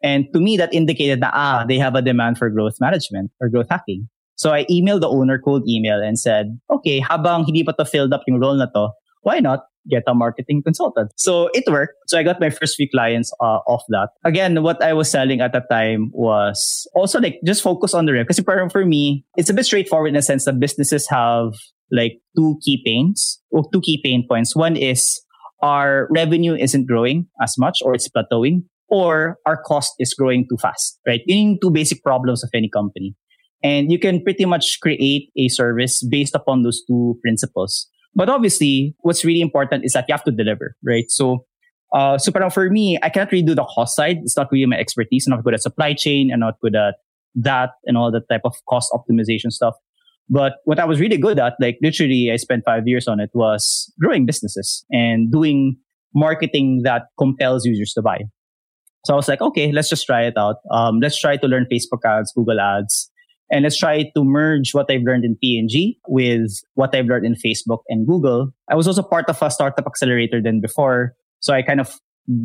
And to me, that indicated that, ah, they have a demand for growth management or growth hacking. So I emailed the owner cold email and said, okay, habang hindi pa to filled up yung role na to, why not get a marketing consultant? So it worked. So I got my first few clients uh, off that. Again, what I was selling at that time was also like just focus on the revenue. Because for me, it's a bit straightforward in a sense that businesses have like two key pains or two key pain points. One is our revenue isn't growing as much or it's plateauing or our cost is growing too fast, right? Yun two basic problems of any company. And you can pretty much create a service based upon those two principles. But obviously, what's really important is that you have to deliver, right? So, uh, so for me, I cannot really do the cost side. It's not really my expertise. I'm not good at supply chain. I'm not good at that and all that type of cost optimization stuff. But what I was really good at, like literally I spent five years on it was growing businesses and doing marketing that compels users to buy. So I was like, okay, let's just try it out. Um, let's try to learn Facebook ads, Google ads, and let's try to merge what I've learned in P&G with what I've learned in Facebook and Google. I was also part of a startup accelerator than before. So I kind of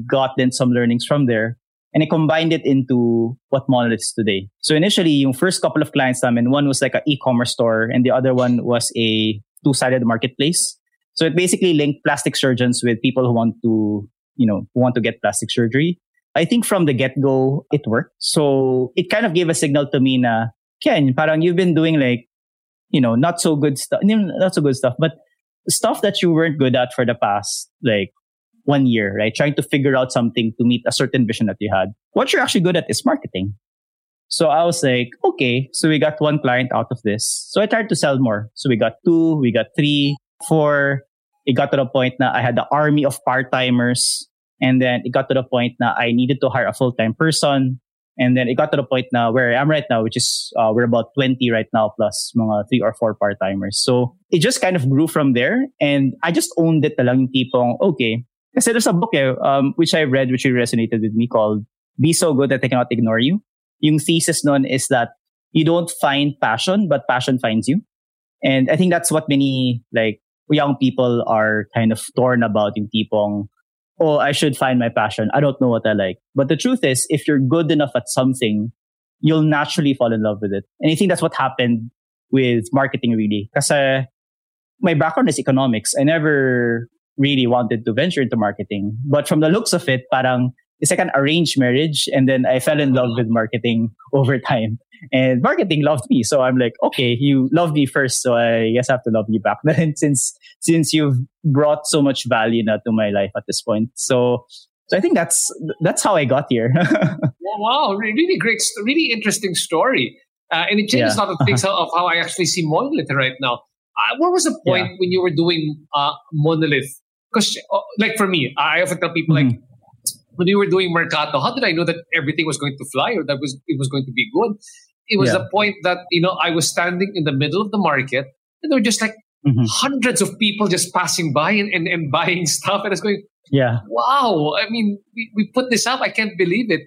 got then some learnings from there and I combined it into what Monolith is today. So initially, yung first couple of clients namin, one was like an e-commerce store and the other one was a two-sided marketplace. So it basically linked plastic surgeons with people who want to, you know, who want to get plastic surgery. I think from the get-go, it worked. So it kind of gave a signal to me na, Kenn, parang you've been doing like, you know, not so good stuff, not so good stuff, but stuff that you weren't good at for the past, like one year, right? Trying to figure out something to meet a certain vision that you had. What you're actually good at is marketing. So I was like, okay, so we got one client out of this. So I tried to sell more. So we got two, we got three, four. It got to the point that I had the army of part-timers. And then it got to the point that I needed to hire a full-time person. And then it got to the point now where I am right now, which is uh, we're about 20 right now plus mga three or four part-timers. So it just kind of grew from there. And I just owned it lang yung tipong, okay. Kasi there's a book eh, um, which I read, which really resonated with me called Be So Good That I Cannot Ignore You. Yung thesis nun is that you don't find passion, but passion finds you. And I think that's what many like young people are kind of torn about yung tipong, oh, I should find my passion. I don't know what I like. But the truth is, if you're good enough at something, you'll naturally fall in love with it. And I think that's what happened with marketing really. Because my background is economics. I never really wanted to venture into marketing. But from the looks of it, parang it's like an arranged marriage. And then I fell in love with marketing over time. And marketing loved me. So I'm like, okay, you loved me first. So I guess I have to love you back then since, since you've brought so much value now to my life at this point. So, so I think that's, that's how I got here. wow. Really great, really interesting story. Uh, and it changes yeah. a lot of things of how I actually see Monolith right now. Uh, what was the point yeah. when you were doing uh, Monolith? Because, uh, like for me, I often tell people, mm-hmm. like, when we were doing Mercato, how did I know that everything was going to fly or that was it was going to be good? It was yeah. the point that you know I was standing in the middle of the market and there were just like mm-hmm. hundreds of people just passing by and, and, and buying stuff, and I was going, yeah, wow! I mean, we, we put this up, I can't believe it.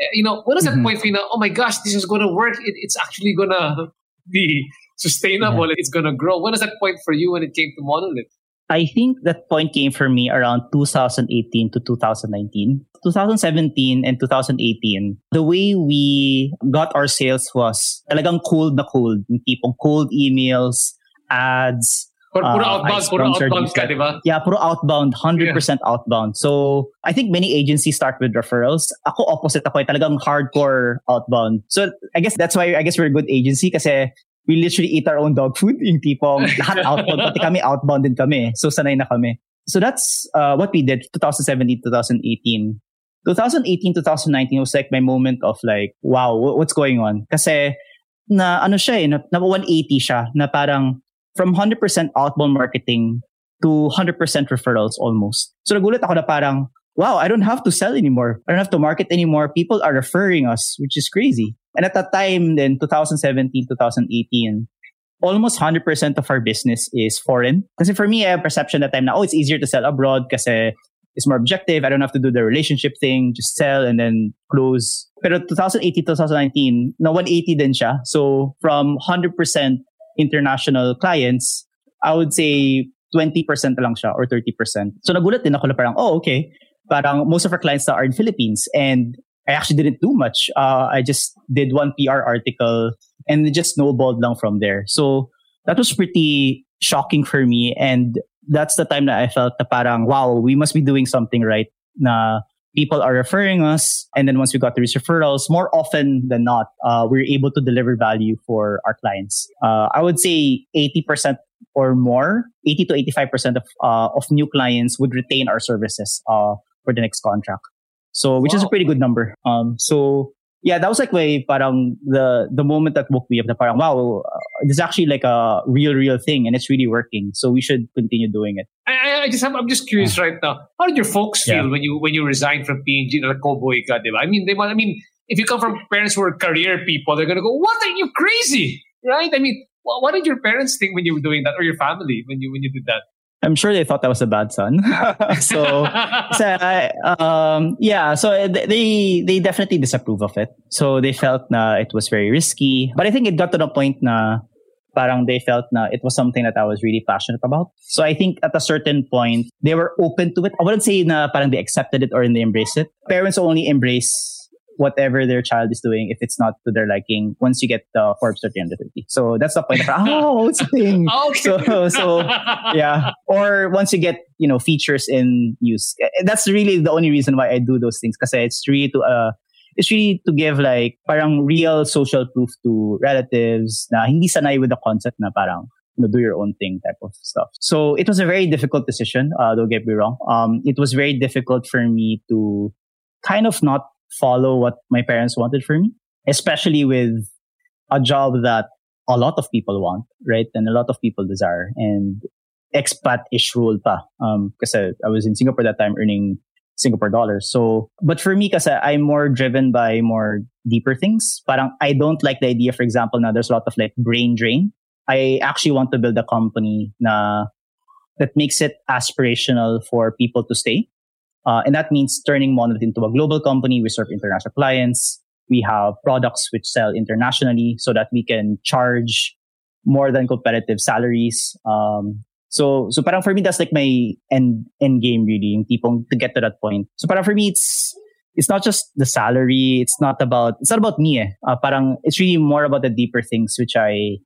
Eh, you know, what is that mm-hmm. point for you know? Oh my gosh, this is going to work. It, it's actually going to be sustainable. Yeah. It's going to grow. When is that point for you when it came to Monolith? I think that point came for me around 2018 to 2019. 2017 and 2018, the way we got our sales was talagang cold na cold. Tipong cold emails, ads, Puro, puro uh, outbound, puro outbound ka, di ba? Yeah, puro outbound, 100% yeah. outbound. So, I think many agencies start with referrals. Ako opposite ako, eh, talagang hardcore outbound. So, I guess that's why I guess we're a good agency kasi we literally eat our own dog food. Yung tipong lahat outbound, pati kami outbound din kami. So, sanay na kami. So, that's uh, what we did 2017, 2018. 2018, 2019 was like my moment of like, wow, what's going on? Kasi na ano siya eh, na, na 180 siya, na parang from 100% outbound marketing to 100% referrals almost. So nagulat ako na parang, wow, I don't have to sell anymore. I don't have to market anymore. People are referring us, which is crazy. And at that time, then 2017, 2018, almost 100% of our business is foreign. Because for me, I have perception that time na, oh, it's easier to sell abroad because it's more objective. I don't have to do the relationship thing, just sell and then close. Pero 2018, 2019, na 180 din siya. So from 100% international clients, I would say 20% lang siya or 30%. So nagulat din ako na parang, oh, okay. Parang most of our clients are in Philippines and I actually didn't do much. Uh, I just did one PR article and it just snowballed lang from there. So that was pretty shocking for me. And that's the time that I felt na parang, wow, we must be doing something right. Na people are referring us. And then once we got these referrals, more often than not, uh, we're able to deliver value for our clients. Uh, I would say 80% or more, 80 to 85% of, uh, of new clients would retain our services uh, for the next contract. So, which wow. is a pretty good number. Um, so yeah, that was like my parang the the moment that woke me up. The parang wow, uh, this is actually like a real real thing, and it's really working. So we should continue doing it. I, I just have, I'm just curious right now. How did your folks feel yeah. when you when you resigned from P&G like cowboy ka, I mean, they I mean, if you come from parents who are career people, they're gonna go, "What are you crazy?" Right? I mean, what did your parents think when you were doing that, or your family when you when you did that? I'm sure they thought that was a bad son. so, so I, um, yeah, so they they definitely disapprove of it. So they felt na it was very risky. But I think it got to the point na parang they felt na it was something that I was really passionate about. So I think at a certain point, they were open to it. I wouldn't say na parang they accepted it or they embraced it. Parents only embrace whatever their child is doing if it's not to their liking once you get the Forbes 30 under 50. So that's the point of, oh, it's a thing. okay. So, so yeah. Or once you get, you know, features in news. That's really the only reason why I do those things because it's really to, uh, it's really to give like parang real social proof to relatives na hindi sanay with the concept na parang you know, do your own thing type of stuff. So it was a very difficult decision. Uh, don't get me wrong. Um, it was very difficult for me to kind of not follow what my parents wanted for me, especially with a job that a lot of people want, right? And a lot of people desire and expat-ish rule pa. Um, kasi I was in Singapore that time earning Singapore dollars. So, but for me, kasi I'm more driven by more deeper things. Parang I don't like the idea, for example, now there's a lot of like brain drain. I actually want to build a company na that makes it aspirational for people to stay. Uh, and that means turning Monolith into a global company. We serve international clients. We have products which sell internationally so that we can charge more than competitive salaries. Um, so, so parang for me, that's like my end, end game really, yung tipong to get to that point. So parang for me, it's, it's not just the salary. It's not about, it's not about me eh. Uh, parang it's really more about the deeper things which I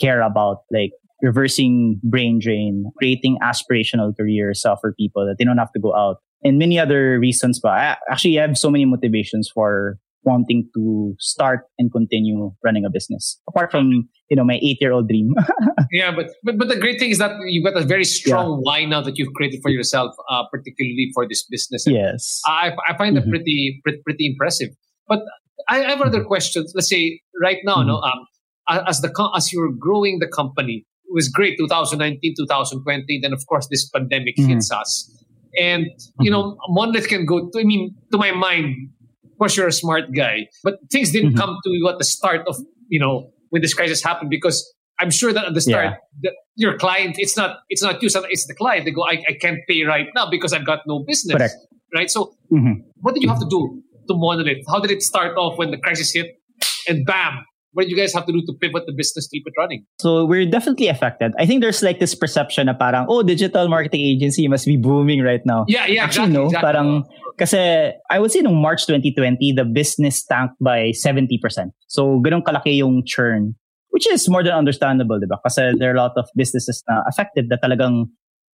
care about, like reversing brain drain, creating aspirational careers uh, for people that they don't have to go out and many other reasons but I actually have so many motivations for wanting to start and continue running a business apart from you know my eight year old dream yeah but, but but the great thing is that you've got a very strong yeah. why now that you've created for yourself uh, particularly for this business and yes i, I find mm-hmm. that pretty, pretty pretty impressive but i have other mm-hmm. questions let's say right now mm-hmm. no um as the as you're growing the company it was great 2019 2020 then of course this pandemic mm-hmm. hits us and you know mm-hmm. monolith can go to i mean to my mind of course you're a smart guy but things didn't mm-hmm. come to you at the start of you know when this crisis happened because i'm sure that at the start yeah. the, your client it's not it's not you it's the client they go I, I can't pay right now because i've got no business Correct. right so mm-hmm. what did you have to do to monolith how did it start off when the crisis hit and bam what did you guys have to do to pivot the business to keep it running? So we're definitely affected. I think there's like this perception na parang, oh, digital marketing agency must be booming right now. Yeah, yeah, Actually, exactly, no. Exactly. Parang, kasi I would say nung March 2020, the business tanked by 70%. So ganun kalaki yung churn. Which is more than understandable, di ba? Kasi there are a lot of businesses na affected na talagang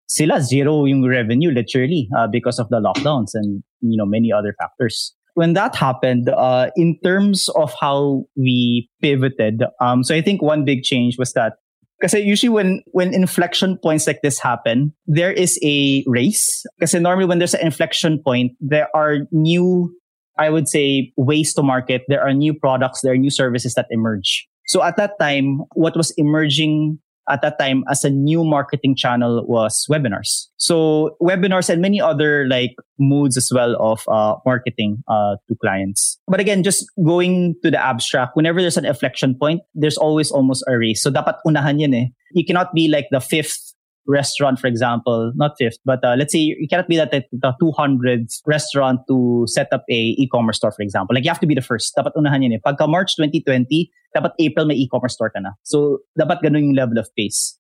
sila zero yung revenue literally uh, because of the lockdowns and you know many other factors when that happened, uh, in terms of how we pivoted, um, so I think one big change was that because usually when when inflection points like this happen, there is a race. Because normally when there's an inflection point, there are new, I would say, ways to market. There are new products. There are new services that emerge. So at that time, what was emerging at that time as a new marketing channel was webinars. So webinars and many other like modes as well of uh, marketing uh, to clients. But again, just going to the abstract, whenever there's an inflection point, there's always almost a race. So dapat unahan yan eh. You cannot be like the fifth restaurant, for example, not fifth, but uh, let's say you cannot be that the 200th restaurant to set up a e-commerce store, for example. Like you have to be the first. Dapat unahan yan eh. Pagka March 2020, dapat April may e-commerce store ka na. So dapat ganun yung level of pace.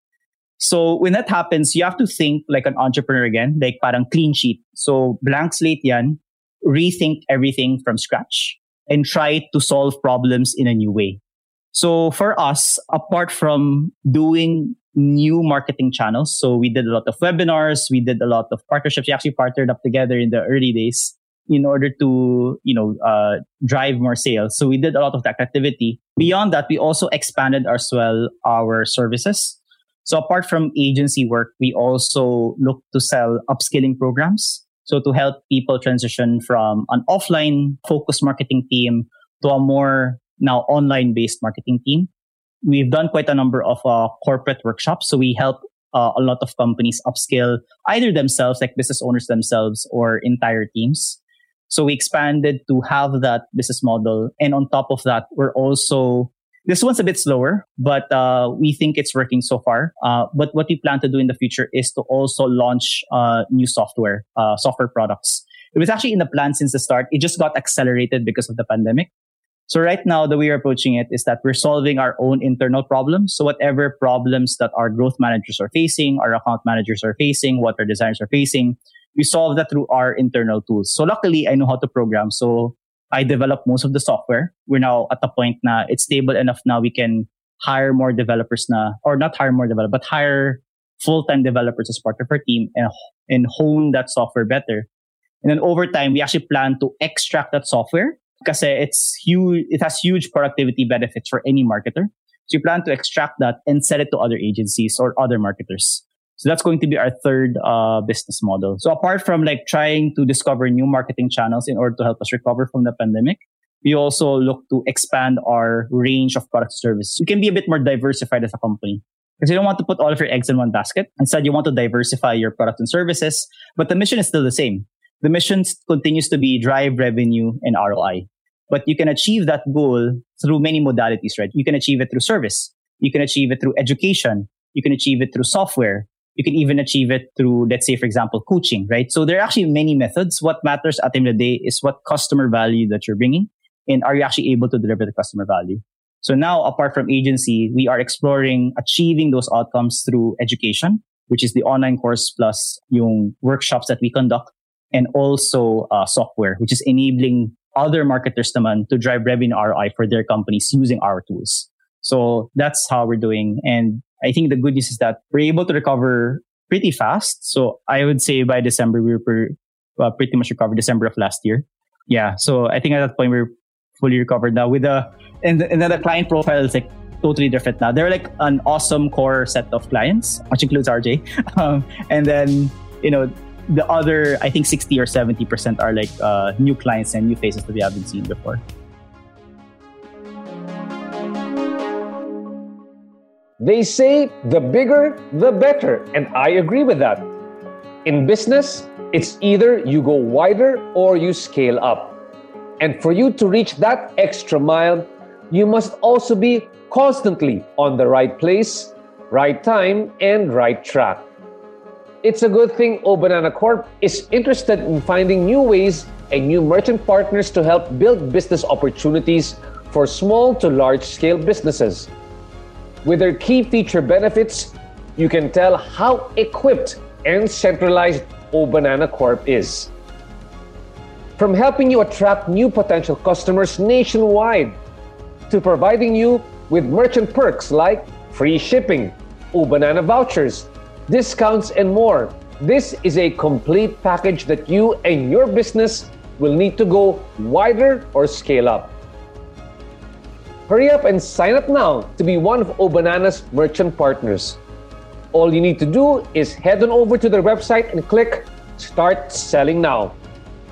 So when that happens, you have to think like an entrepreneur again, like parang clean sheet. So blank slate yan, rethink everything from scratch and try to solve problems in a new way. So for us, apart from doing new marketing channels. So we did a lot of webinars. We did a lot of partnerships. We actually partnered up together in the early days in order to, you know, uh, drive more sales. So we did a lot of that activity. Beyond that, we also expanded as well our services. So apart from agency work, we also look to sell upskilling programs. So to help people transition from an offline focused marketing team to a more now online based marketing team we've done quite a number of uh, corporate workshops. So we help uh, a lot of companies upskill either themselves, like business owners themselves, or entire teams. So we expanded to have that business model. And on top of that, we're also, this one's a bit slower, but uh, we think it's working so far. Uh, but what we plan to do in the future is to also launch uh, new software, uh, software products. It was actually in the plan since the start. It just got accelerated because of the pandemic. So right now, the way we're approaching it is that we're solving our own internal problems. So whatever problems that our growth managers are facing, our account managers are facing, what our designers are facing, we solve that through our internal tools. So luckily, I know how to program. So I develop most of the software. We're now at the point now it's stable enough now we can hire more developers now, or not hire more developers, but hire full-time developers as part of our team and, and hone that software better. And then over time, we actually plan to extract that software because it's huge, it has huge productivity benefits for any marketer. So we plan to extract that and sell it to other agencies or other marketers. So that's going to be our third uh, business model. So apart from like trying to discover new marketing channels in order to help us recover from the pandemic, we also look to expand our range of product services. We can be a bit more diversified as a company because you don't want to put all of your eggs in one basket. Instead, you want to diversify your product and services, but the mission is still the same. The mission continues to be drive revenue and ROI. But you can achieve that goal through many modalities, right? You can achieve it through service. You can achieve it through education. You can achieve it through software. You can even achieve it through, let's say, for example, coaching, right? So there are actually many methods. What matters at the end of the day is what customer value that you're bringing and are you actually able to deliver the customer value? So now, apart from agency, we are exploring achieving those outcomes through education, which is the online course plus yung workshops that we conduct and also uh, software, which is enabling other marketers naman to drive revenue ROI for their companies using our tools. So that's how we're doing. And I think the good news is that we're able to recover pretty fast. So I would say by December, we were per, uh, pretty much recovered December of last year. Yeah. So I think at that point, we're fully recovered now with the, and, and then the client profile is like totally different now. They're like an awesome core set of clients, which includes RJ. Um, and then, you know, the other, I think 60 or 70% are like uh, new clients and new faces that we haven't seen before. They say the bigger, the better. And I agree with that. In business, it's either you go wider or you scale up. And for you to reach that extra mile, you must also be constantly on the right place, right time, and right track. It's a good thing Obanana Corp is interested in finding new ways and new merchant partners to help build business opportunities for small to large scale businesses. With their key feature benefits, you can tell how equipped and centralized Obanana Corp is. From helping you attract new potential customers nationwide to providing you with merchant perks like free shipping, Obanana vouchers, discounts, and more. This is a complete package that you and your business will need to go wider or scale up. Hurry up and sign up now to be one of Obanana's merchant partners. All you need to do is head on over to their website and click Start Selling Now.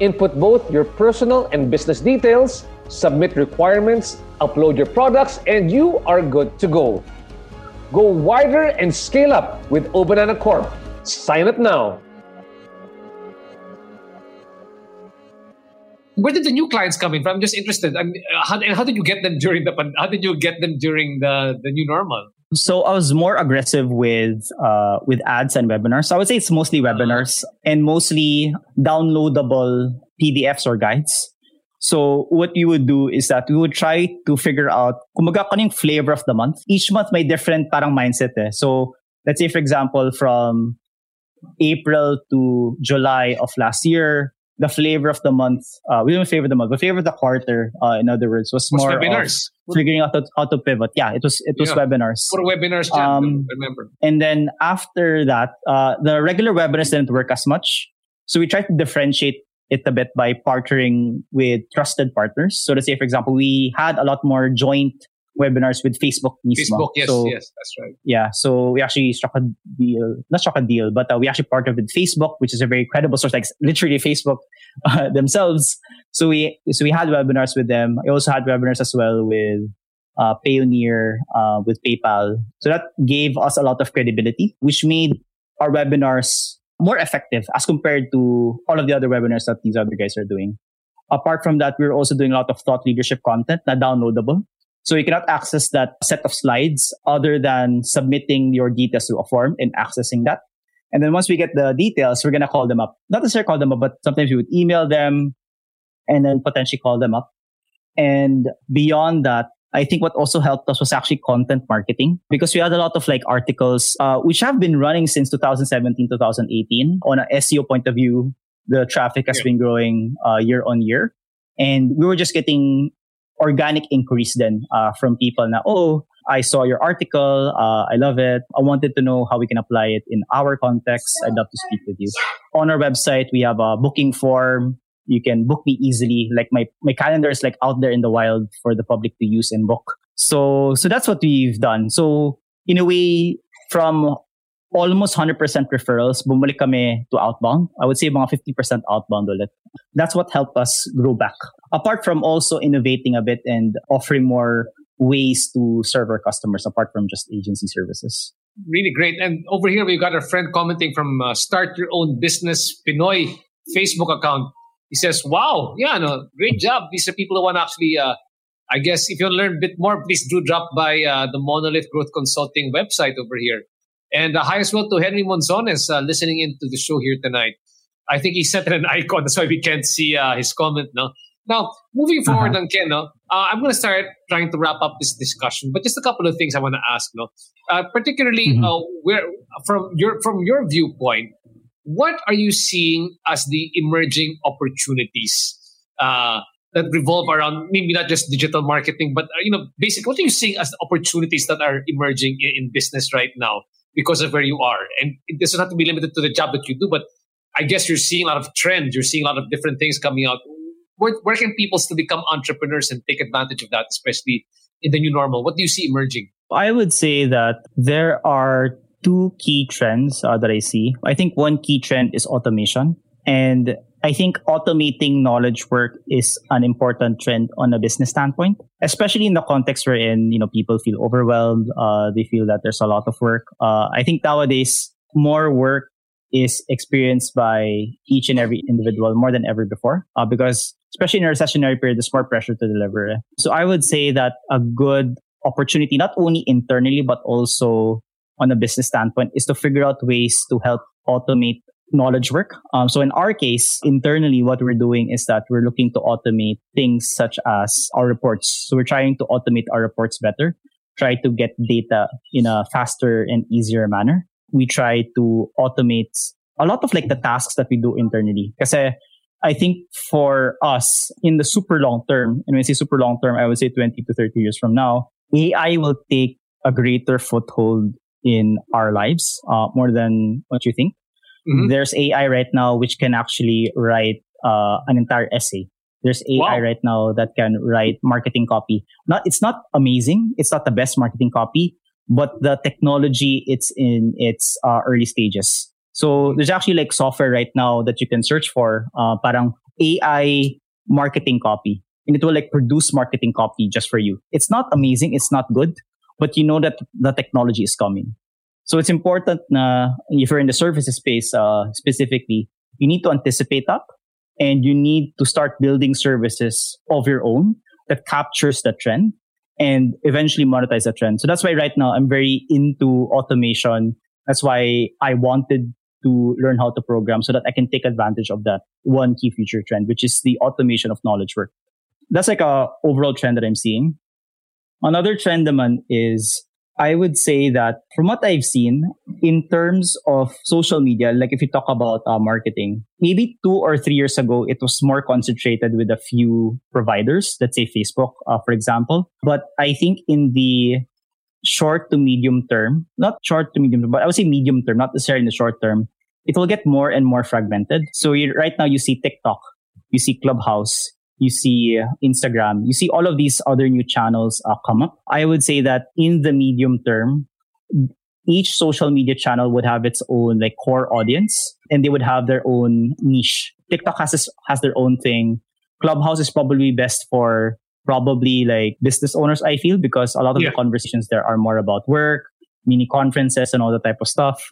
Input both your personal and business details, submit requirements, upload your products, and you are good to go. Go wider and scale up with Obanana Corp. Sign up now. where did the new clients come in from? I'm just interested. I mean, how, and how did you get them during the how did you get them during the the new normal? So I was more aggressive with uh, with ads and webinars. So I would say it's mostly webinars uh-huh. and mostly downloadable PDFs or guides. So what we would do is that we would try to figure out kumaga yung flavor of the month. Each month may different parang mindset eh. So let's say for example from April to July of last year, the flavor of the month, uh, we didn't favor the month, but flavor of the quarter, uh, in other words, was, was more webinars. figuring out how to, how to, pivot. Yeah, it was it was yeah. webinars. For webinars, um, remember. And then after that, uh, the regular webinars didn't work as much, so we tried to differentiate it a bit by partnering with trusted partners. So to say, for example, we had a lot more joint webinars with Facebook mismo. Facebook, yes, so, yes, that's right. Yeah, so we actually struck a deal, not struck a deal, but uh, we actually partnered with Facebook, which is a very credible source, like literally Facebook uh, themselves. So we so we had webinars with them. I also had webinars as well with uh, Payoneer, uh, with PayPal. So that gave us a lot of credibility, which made our webinars more effective as compared to all of the other webinars that these other guys are doing. Apart from that, we're also doing a lot of thought leadership content not downloadable. So you cannot access that set of slides other than submitting your details to a form and accessing that. And then once we get the details, we're going to call them up. Not necessarily call them up, but sometimes we would email them and then potentially call them up. And beyond that, I think what also helped us was actually content marketing because we had a lot of like articles, uh, which have been running since 2017, 2018 on an SEO point of view. The traffic has yeah. been growing uh, year on year. And we were just getting organic inquiries then uh, from people now, oh, I saw your article. Uh, I love it. I wanted to know how we can apply it in our context. I'd love to speak with you. On our website, we have a booking form. You can book me easily. Like my, my calendar is like out there in the wild for the public to use and book. So, so that's what we've done. So, in a way, from almost 100% referrals, bumalik kami to outbound. I would say mga 50% outbound ulit. That's what helped us grow back. Apart from also innovating a bit and offering more ways to serve our customers apart from just agency services. Really great. And over here, we've got a friend commenting from uh, Start Your Own Business Pinoy Facebook account. He says, wow, yeah, no, great job. These are people who want to actually, uh, I guess, if you want to learn a bit more, please do drop by uh, the Monolith Growth Consulting website over here. And uh, hi as well to Henry Monzones uh, listening into the show here tonight. I think he set an icon, that's why we can't see uh, his comment now. Now, moving forward, uh-huh. Kenn, no, uh, I'm going to start trying to wrap up this discussion, but just a couple of things I want to ask, no, uh, particularly mm-hmm. uh, where from your from your viewpoint, what are you seeing as the emerging opportunities uh, that revolve around maybe not just digital marketing, but uh, you know, basically, what are you seeing as the opportunities that are emerging in, in business right now because of where you are? And it doesn't have to be limited to the job that you do, but I guess you're seeing a lot of trends. You're seeing a lot of different things coming out where, where can people still become entrepreneurs and take advantage of that, especially in the new normal? What do you see emerging? I would say that there are two key trends uh, that I see. I think one key trend is automation. And I think automating knowledge work is an important trend on a business standpoint, especially in the context wherein, you know, people feel overwhelmed. Uh, they feel that there's a lot of work. Uh, I think nowadays more work is experienced by each and every individual more than ever before uh, because especially in a recessionary period there's more pressure to deliver so i would say that a good opportunity not only internally but also on a business standpoint is to figure out ways to help automate knowledge work. Um, so in our case internally what we're doing is that we're looking to automate things such as our reports. So we're trying to automate our reports better try to get data in a faster and easier manner. We try to automate a lot of like the tasks that we do internally. Because I think for us in the super long term, and when I say super long term, I would say 20 to 30 years from now, AI will take a greater foothold in our lives uh, more than what you think. Mm-hmm. There's AI right now which can actually write uh, an entire essay. There's AI wow. right now that can write marketing copy. Not it's not amazing. It's not the best marketing copy, but the technology it's in its uh, early stages. So there's actually like software right now that you can search for, uh, parang AI marketing copy, and it will like produce marketing copy just for you. It's not amazing, it's not good, but you know that the technology is coming. So it's important na if you're in the services space uh, specifically, you need to anticipate that and you need to start building services of your own that captures the trend and eventually monetize that trend. So that's why right now I'm very into automation. That's why I wanted to learn how to program so that I can take advantage of that one key future trend, which is the automation of knowledge work. That's like a overall trend that I'm seeing. Another trend, man, is I would say that from what I've seen in terms of social media, like if you talk about uh, marketing, maybe two or three years ago, it was more concentrated with a few providers, let's say Facebook, uh, for example. But I think in the short to medium term, not short to medium, but I would say medium term, not necessarily in the short term, it will get more and more fragmented. So you, right now you see TikTok, you see Clubhouse, you see Instagram, you see all of these other new channels uh, come up. I would say that in the medium term, each social media channel would have its own like core audience and they would have their own niche. TikTok has this, has their own thing. Clubhouse is probably best for probably like business owners, I feel, because a lot of yeah. the conversations there are more about work, mini conferences and all that type of stuff.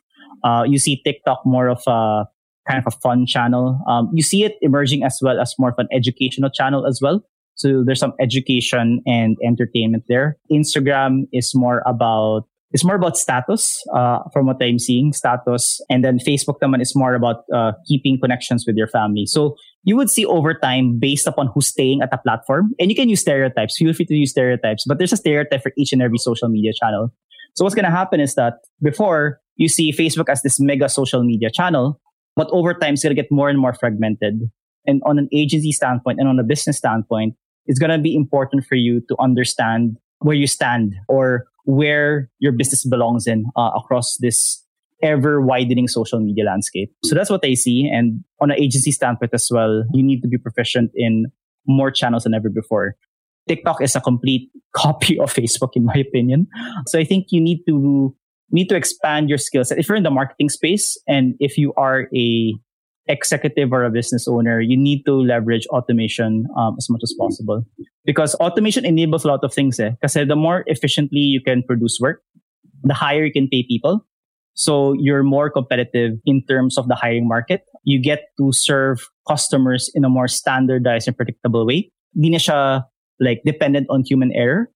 Uh, you see TikTok more of a kind of a fun channel. Um, you see it emerging as well as more of an educational channel as well. So there's some education and entertainment there. Instagram is more about it's more about status, uh, from what I'm seeing, status. And then Facebook naman is more about uh, keeping connections with your family. So you would see over time based upon who's staying at the platform. And you can use stereotypes. Feel free to use stereotypes, but there's a stereotype for each and every social media channel. So what's going to happen is that before you see Facebook as this mega social media channel, but over time, it's going to get more and more fragmented. And on an agency standpoint and on a business standpoint, it's going to be important for you to understand where you stand or where your business belongs in uh, across this ever widening social media landscape. So that's what I see. And on an agency standpoint as well, you need to be proficient in more channels than ever before. TikTok is a complete copy of Facebook, in my opinion. So I think you need to need to expand your skill set. If you're in the marketing space and if you are a executive or a business owner, you need to leverage automation um, as much as possible because automation enables a lot of things. Eh? Because the more efficiently you can produce work, the higher you can pay people. So you're more competitive in terms of the hiring market. You get to serve customers in a more standardized and predictable way. Di na siya like dependent on human error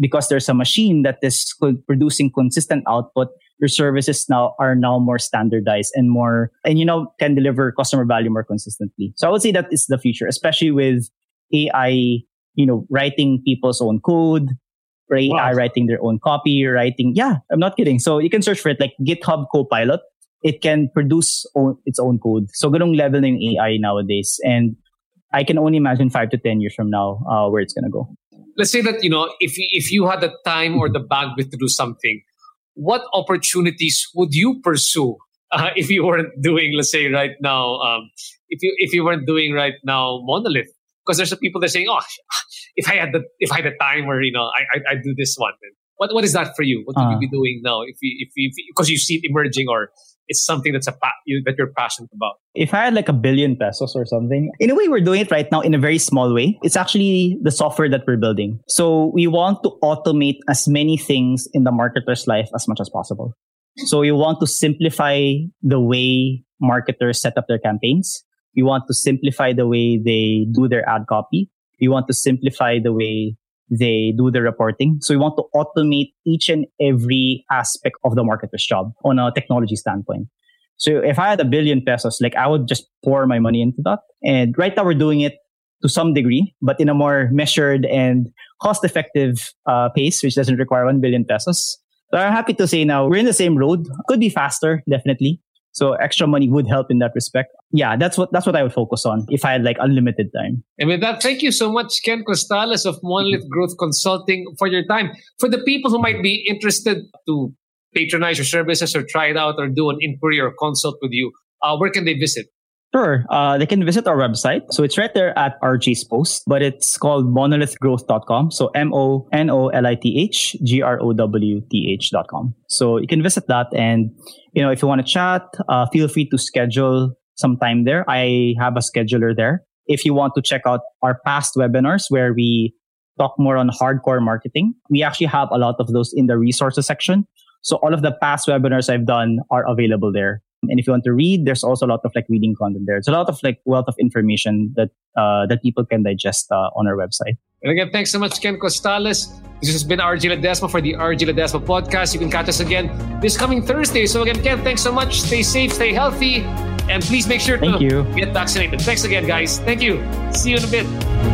because there's a machine that is producing consistent output your services now are now more standardized and more and you know can deliver customer value more consistently so i would say that is the future especially with ai you know writing people's own code or ai wow. writing their own copy writing yeah i'm not kidding so you can search for it like github copilot it can produce own, its own code so ganong level ng ai nowadays and I can only imagine five to ten years from now uh, where it's going to go. Let's say that you know if if you had the time or the bandwidth to do something, what opportunities would you pursue uh, if you weren't doing, let's say, right now, um, if you if you weren't doing right now monolith? Because there's some people that are saying, oh, if I had the if I had the time, or you know, I I I'd do this one. What what is that for you? What would uh, you be doing now if you if you because you see it emerging or it's something that's a pa- you, that you're passionate about? If I had like a billion pesos or something, in a way, we're doing it right now in a very small way. It's actually the software that we're building. So we want to automate as many things in the marketer's life as much as possible. So we want to simplify the way marketers set up their campaigns. We want to simplify the way they do their ad copy. We want to simplify the way they do the reporting. So we want to automate each and every aspect of the marketer's job on a technology standpoint. So if I had a billion pesos, like I would just pour my money into that. And right now we're doing it to some degree, but in a more measured and cost effective uh, pace, which doesn't require 1 billion pesos. So I'm happy to say now we're in the same road. Could be faster, definitely. So extra money would help in that respect. Yeah, that's what that's what I would focus on if I had like unlimited time. And with that, thank you so much, Kenn Costales of Monolith Growth Consulting for your time. For the people who might be interested to patronize your services or try it out or do an inquiry or consult with you, uh, where can they visit? Sure. Uh, they can visit our website. So it's right there at RJ's post, but it's called monolithgrowth.com. So M-O-N-O-L-I-T-H-G-R-O-W-T-H.com. So you can visit that. And, you know, if you want to chat, uh, feel free to schedule some time there. I have a scheduler there. If you want to check out our past webinars where we talk more on hardcore marketing, we actually have a lot of those in the resources section. So all of the past webinars I've done are available there. And if you want to read, there's also a lot of like reading content there. It's a lot of like wealth of information that uh, that people can digest uh, on our website. And again, thanks so much, Kenn Costales. This has been RJ Ledesma for the RJ Ledesma podcast. You can catch us again this coming Thursday. So again, Kenn, thanks so much. Stay safe, stay healthy, and please make sure Thank to you. get vaccinated. Thanks again, guys. Thank you. See you in a bit.